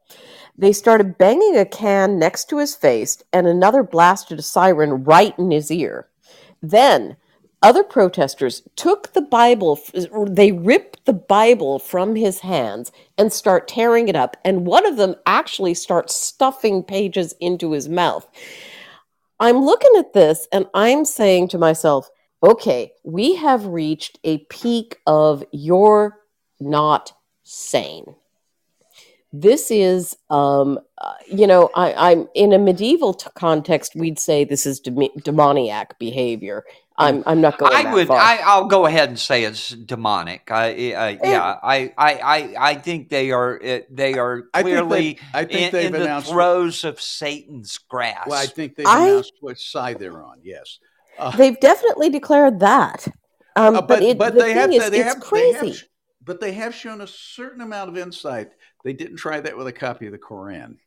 they started banging a can next to his face, and another blasted a siren right in his ear. Then other protesters took the Bible, they ripped the Bible from his hands and start tearing it up. And one of them actually starts stuffing pages into his mouth. I'm looking at this and I'm saying to myself, okay, we have reached a peak of you're not sane. This is, um, uh, you know, I, I'm in a medieval t- context. We'd say this is dem- demoniac behavior. I'm, I'm not going. To I that would. far. I, I'll go ahead and say it's demonic. I, I yeah. I, I, I, I think they are. uh, They are I think clearly they- I think in, they've in the announced- throes of Satan's grasp. Well, I think they've I- announced which side they're on. Yes, uh, They've definitely declared that. Um, uh, but it, the they thing have, is, they it's have, crazy. They have, but they have shown a certain amount of insight. They didn't try that with a copy of the Koran.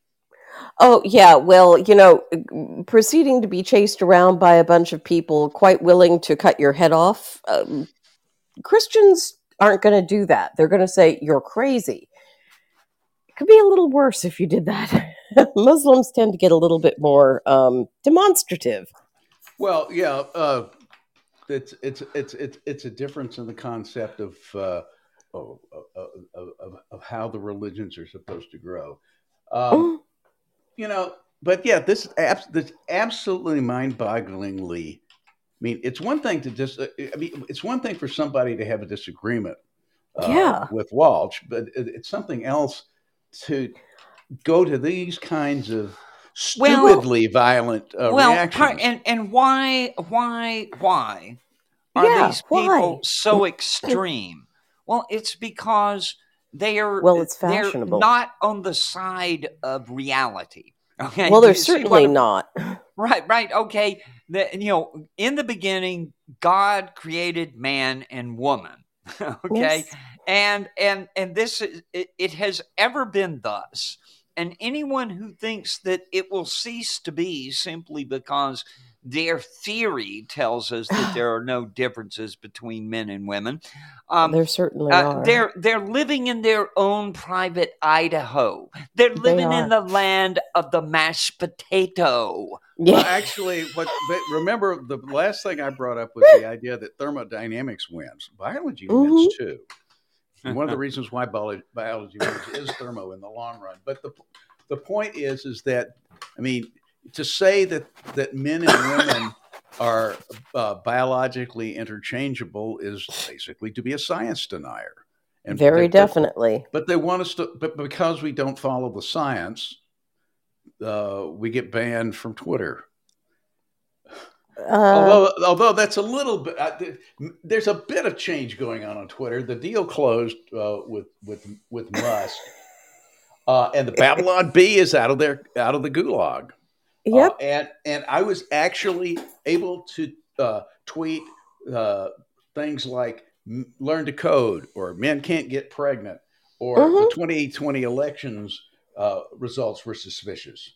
Oh, yeah. Well, you know, proceeding to be chased around by a bunch of people quite willing to cut your head off, um, Christians aren't going to do that. They're going to say, you're crazy. It could be a little worse if you did that. Muslims tend to get a little bit more um, demonstrative. Well, yeah, uh, it's it's it's it's it's a difference in the concept of uh, of, of, of, of how the religions are supposed to grow. Um, Mm, you know, but yeah, this this absolutely mind-bogglingly. I mean, it's one thing to just. I mean, it's one thing for somebody to have a disagreement, uh, Yeah. with Walsh, but it, it's something else to go to these kinds of Well- stupidly violent uh, well, reactions. part, and and why why why are Yeah, these people why? so extreme? Well, it's because they are Well, it's they're fashionable. not on the side of reality. Okay, well, they're you see what certainly not. Right, right. Okay. The, you know, in the beginning, God created man and woman. okay. Yes. And and and this is it, it has ever been thus. and anyone who thinks that it will cease to be simply because their theory tells us that there are no differences between men and women. Um, there certainly uh, are. they're they're living in their own private Idaho. They're They living in the land of the mashed potato. yeah. Well, actually, what but remember the last thing I brought up was the idea that thermodynamics wins. Biology Mm-hmm. wins too. And one of the reasons why biology, biology wins is thermo in the long run. But the the point is is that I mean to say that that men and women are uh, biologically interchangeable is basically to be a science denier. And Very they- definitely. But they want us to, but because we don't follow the science, uh, we get banned from Twitter. Uh, although, although that's a little bit, uh, there's a bit of change going on on Twitter. The deal closed uh, with with with Musk, uh, and the Babylon Bee is out of there, out of the gulag. Yep. Uh, and and I was actually able to uh, tweet uh, things like "learn to code" or "men can't get pregnant" or Mhm. "the 2020 elections uh, results were suspicious."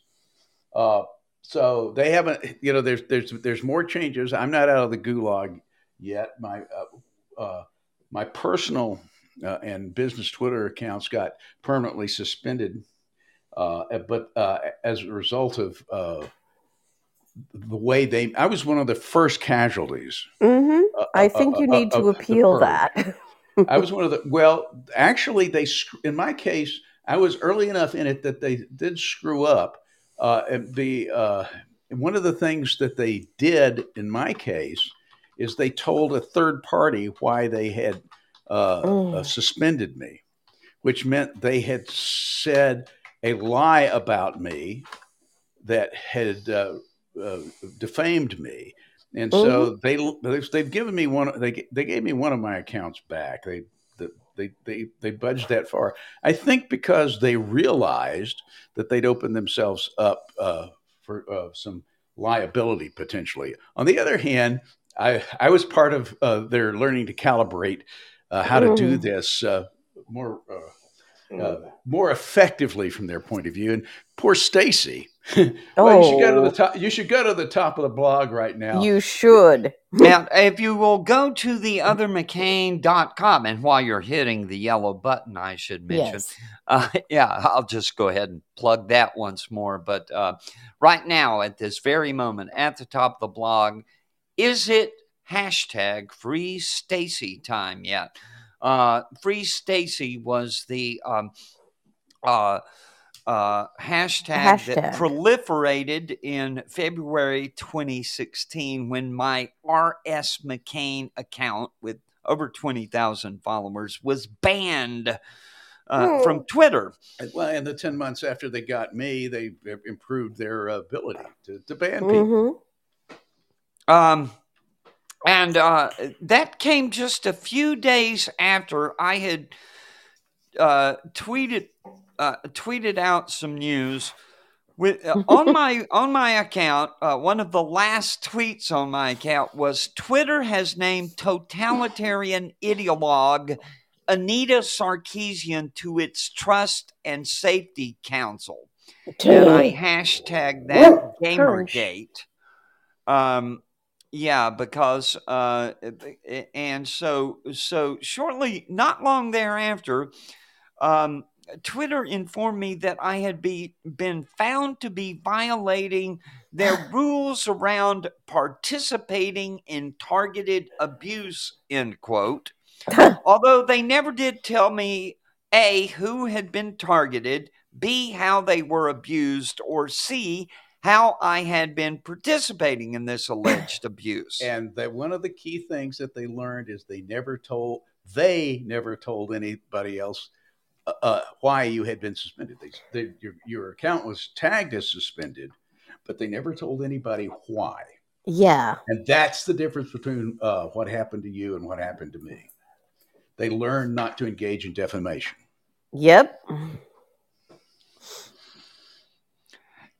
Uh, so they haven't, you know, there's there's there's more changes. I'm not out of the gulag yet. My uh, uh, my personal uh, and business Twitter accounts got permanently suspended uh, but uh, as a result of uh, the way they, I was one of the first casualties. hmm uh, I uh, think you uh, need to appeal that. I was one of the. Well, actually, they in my case, I was early enough in it that they did screw up. Uh, and the uh, one of the things that they did in my case is they told a third party why they had uh, Mm. uh, suspended me, which meant they had said a lie about me that had uh, uh, defamed me. And so they they've, they've given me one. They they gave me one of my accounts back. They they they they budged that far. I think because they realized that they'd opened themselves up uh, for uh, some liability potentially. On the other hand, I I was part of uh, their learning to calibrate uh, how to do Mm. this uh, more. Uh, uh, more effectively from their point of view, and poor Stacy. well, you should go to Oh. the top. You should go to the top of the blog right now. You should. Now, if you will go to the othermccain.com, and while you're hitting the yellow button, I should mention, Yes. uh, yeah, I'll just go ahead and plug that once more. But uh, right now, at this very moment, at the top of the blog, is it hashtag free Stacy time yet? Uh, free Stacy was the um, uh, uh, hashtag, that proliferated in February 2016 when my RS McCain account with over 20,000 followers was banned uh, Hmm. from Twitter. Well, and the 10 months after they got me, they improved their ability to, to ban people. hmm Um, and uh, that came just a few days after I had uh, tweeted uh, tweeted out some news with uh, on my on my account. Uh, one of the last tweets on my account was Twitter has named totalitarian ideologue Anita Sarkeesian to its Trust and Safety Council and I hashtag that Gamergate. Um, yeah, because uh, and so so shortly, not long thereafter, um, Twitter informed me that I had be been found to be violating their rules around participating in targeted abuse. End quote. Although they never did tell me a who had been targeted, b how they were abused, or c how I had been participating in this alleged abuse. And that one of the key things that they learned is they never told they never told anybody else uh, uh, why you had been suspended. They, they, your your account was tagged as suspended, but they never told anybody why. Yeah. And that's the difference between uh, what happened to you and what happened to me. They learned not to engage in defamation. Yep.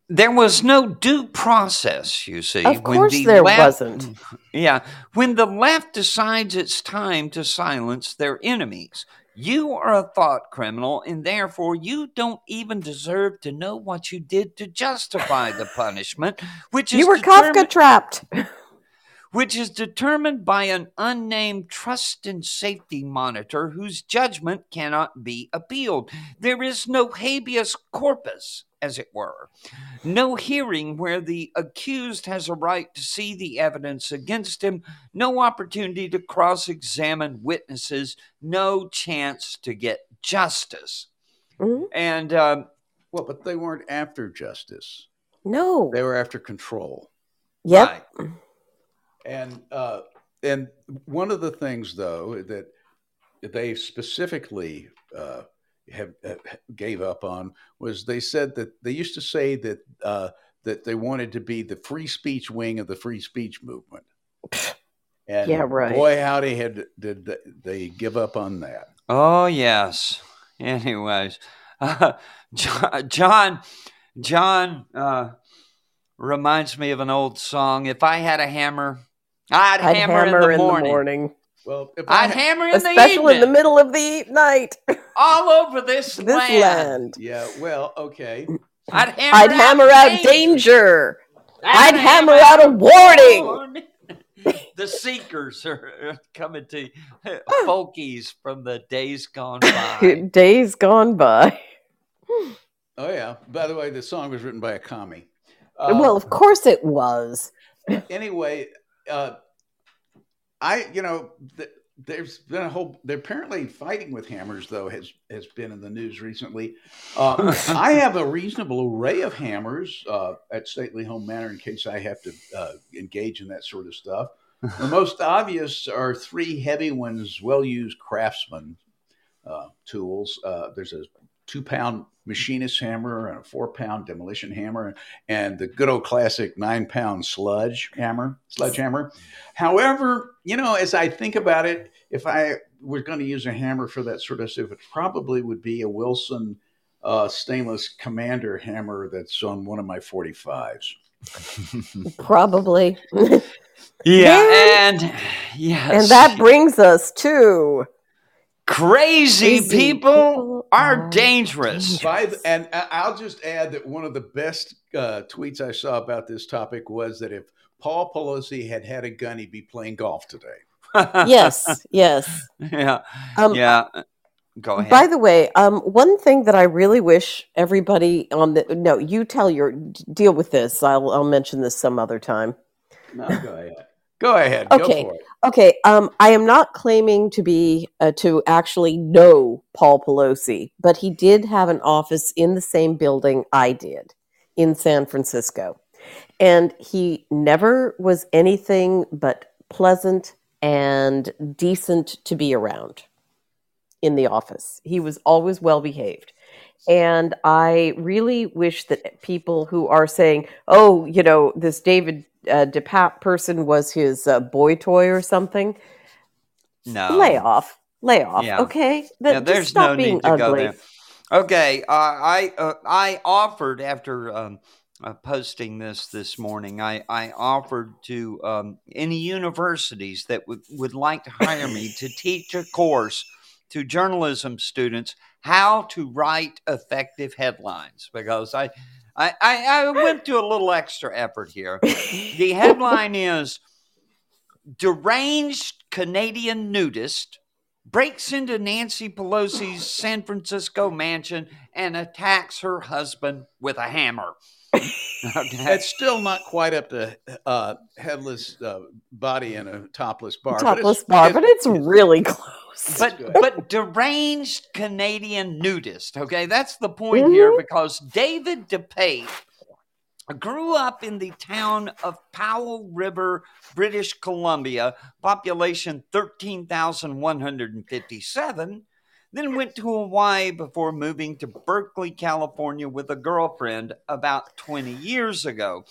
There was no due process, you see. Of when course the there left- wasn't. Yeah. When the left decides it's time to silence their enemies, You are a thought criminal, and therefore you don't even deserve to know what you did to justify the punishment, which is You were Kafka trapped. which is determined by an unnamed trust and safety monitor whose judgment cannot be appealed. There is no habeas corpus, as it were, no hearing where the accused has a right to see the evidence against him, no opportunity to cross examine witnesses, no chance to get justice. Mhm. And um, Well, but they weren't after justice. No. They were after control. Yep. right. And uh, and one of the things though that they specifically uh, have uh, gave up on was they said that they used to say that uh, that they wanted to be the free speech wing of the free speech movement. And Yeah, right. boy, howdy, had did they give up on that? Oh yes. Anyways, uh, John, John, John uh, reminds me of an old song. If I had a hammer, I'd, I'd hammer, hammer in the morning. Well, if I I'd ha- hammer in Especially the in the middle of the night. all over this, this land. land. yeah, well, okay. I'd hammer, I'd hammer out danger. I'd hammer out a warning. the seekers are coming to folkies from the days gone by. Days gone by. Oh yeah. By the way, the song was written by a commie. Uh, well, of course it was. anyway, uh, I you know th- there's been a whole. They're apparently fighting with hammers though has has been in the news recently. Uh, I have a reasonable array of hammers uh, at Stately Hoge Manor in case I have to uh, engage in that sort of stuff. The most obvious are three heavy ones, well used craftsman uh, tools. Uh, there's a two pound machinist hammer and a four pound demolition hammer and the good old classic nine pound sludge hammer, sledgehammer. However, you know, as I think about it, if I were going to use a hammer for that sort of stuff, it probably would be a Wilson uh, stainless commander hammer that's on one of my 45s. Probably. Yeah, and yes, and that brings us to crazy, Crazy people, people are are dangerous. By the, and I- I'll just add that one of the best uh, tweets I saw about this topic was that if Paul Pelosi had had a gun, he'd be playing golf today. yes, yes. yeah, Um, yeah. Go ahead. By the way, um, one thing that I really wish everybody on the no, you tell your deal with this. I'll I'll mention this some other time. No, go ahead. Go ahead. Okay. Go for it. Okay, um, I am not claiming to be uh, to actually know Paul Pelosi, but he did have an office in the same building I did in San Francisco, and he never was anything but pleasant and decent to be around in the office. He was always well behaved. And I really wish that people who are saying, oh, you know, this David uh, DePape person was his uh, boy toy or something, no, lay off. Lay off. Yeah. Okay? That, Yeah, there's stop no being need to ugly. go there. Okay, uh, I uh, I offered after um, uh, posting this this morning. I I offered to um, any universities that would would like to hire me to teach a course to journalism students how to write effective headlines because I. I, I, I went to a little extra effort here. The headline is Deranged Canadian Nudist breaks into Nancy Pelosi's San Francisco mansion and attacks her husband with a hammer. Okay. It's still not quite up to uh, headless uh, body in a topless bar. Topless it's, bar, but it's really close. But good. but deranged Canadian nudist. Okay, that's the point here Mhm. because David DePape grew up in the town of Powell River, British Columbia, population thirteen thousand one hundred and fifty-seven. Then went to Hawaii before moving to Berkeley, California, with a girlfriend about 20 years ago.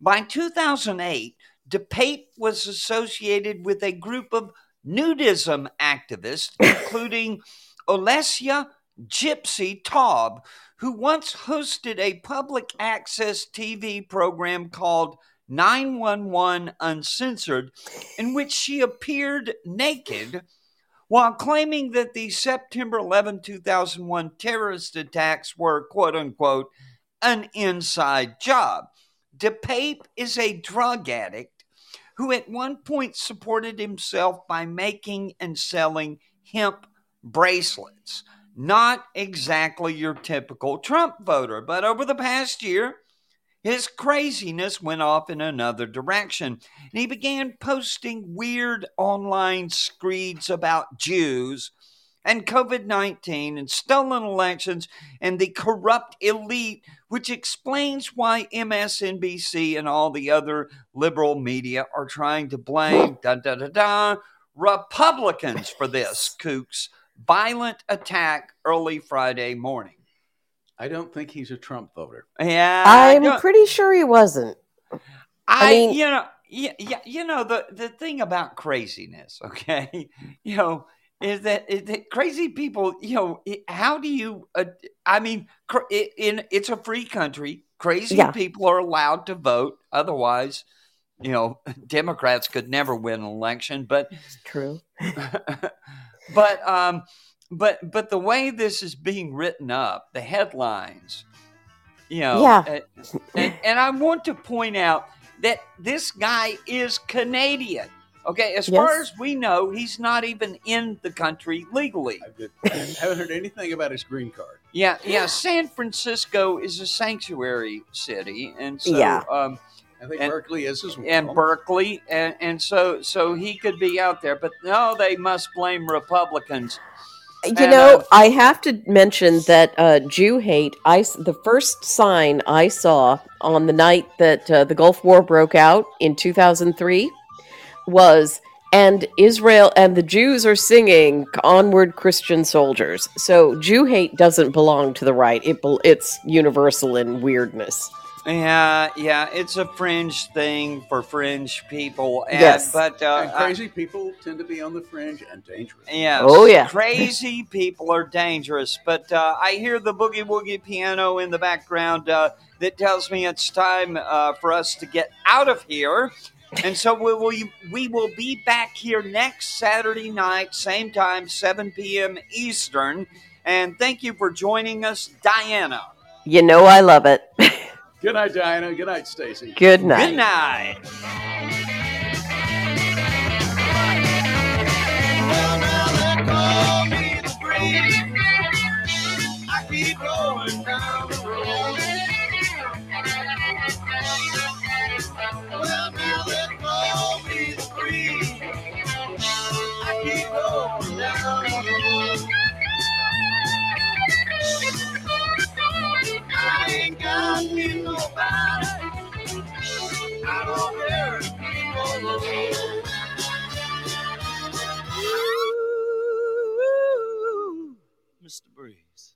By 2008, DePape was associated with a group of nudism activists, including Olesia Gypsy Taub, who once hosted a public access TV program called 911 Uncensored, in which she appeared naked while claiming that the September 11, 2001 terrorist attacks were, quote unquote, an inside job. DePape is a drug addict who at one point supported himself by making and selling hemp bracelets. Not exactly your typical Trump voter, but over the past year, his craziness went off in another direction. And he began posting weird online screeds about Jews and COVID 19 and stolen elections and the corrupt elite, which explains why MSNBC and all the other liberal media are trying to blame da da da da Republicans for this kooks violent attack early Friday morning. I don't think he's a Trump voter. Yeah, I I'm don't- pretty sure he wasn't. I, mean- you know, yeah, yeah, you know the the thing about craziness, okay, you know, is that, is that crazy people, you know, how do you? Uh, I mean, cr- it, in it's a free country. Crazy Yeah. people are allowed to vote. Otherwise, you know, Democrats could never win an election. But True. but um but but the way this is being written up the headlines you know Yeah. uh, and, and i want to point out that this guy is canadian okay as far as we know he's not even in the country legally I haven't heard anything about his green card. yeah yeah san francisco is a sanctuary city and so Yeah. um I think And- Berkeley is as well. and Berkeley, and, and so so he could be out there, but no, they must blame Republicans. You And, know, uh, I have to mention that uh, Jew hate. I s- the first sign I saw on the night that uh, the Gulf War broke out in 2003 was, and Israel and the Jews are singing "Onward, Christian Soldiers." So Jew hate doesn't belong to the right. It bel it's universal in weirdness. Yeah, yeah, it's a fringe thing for fringe people. And, Yes. but uh, and crazy people tend to be on the fringe and dangerous. Yes. Oh, yeah. Crazy people are dangerous. But uh, I hear the boogie woogie piano in the background uh, that tells me it's time uh, for us to get out of here. And so we will, we will be back here next Saturday night, same time, 7 p.m. Eastern. And thank you for joining us, Dianna. You know, I love it. Good night, Dianna. Good night, Stacy. Good night. Good night. Mr. Breeze.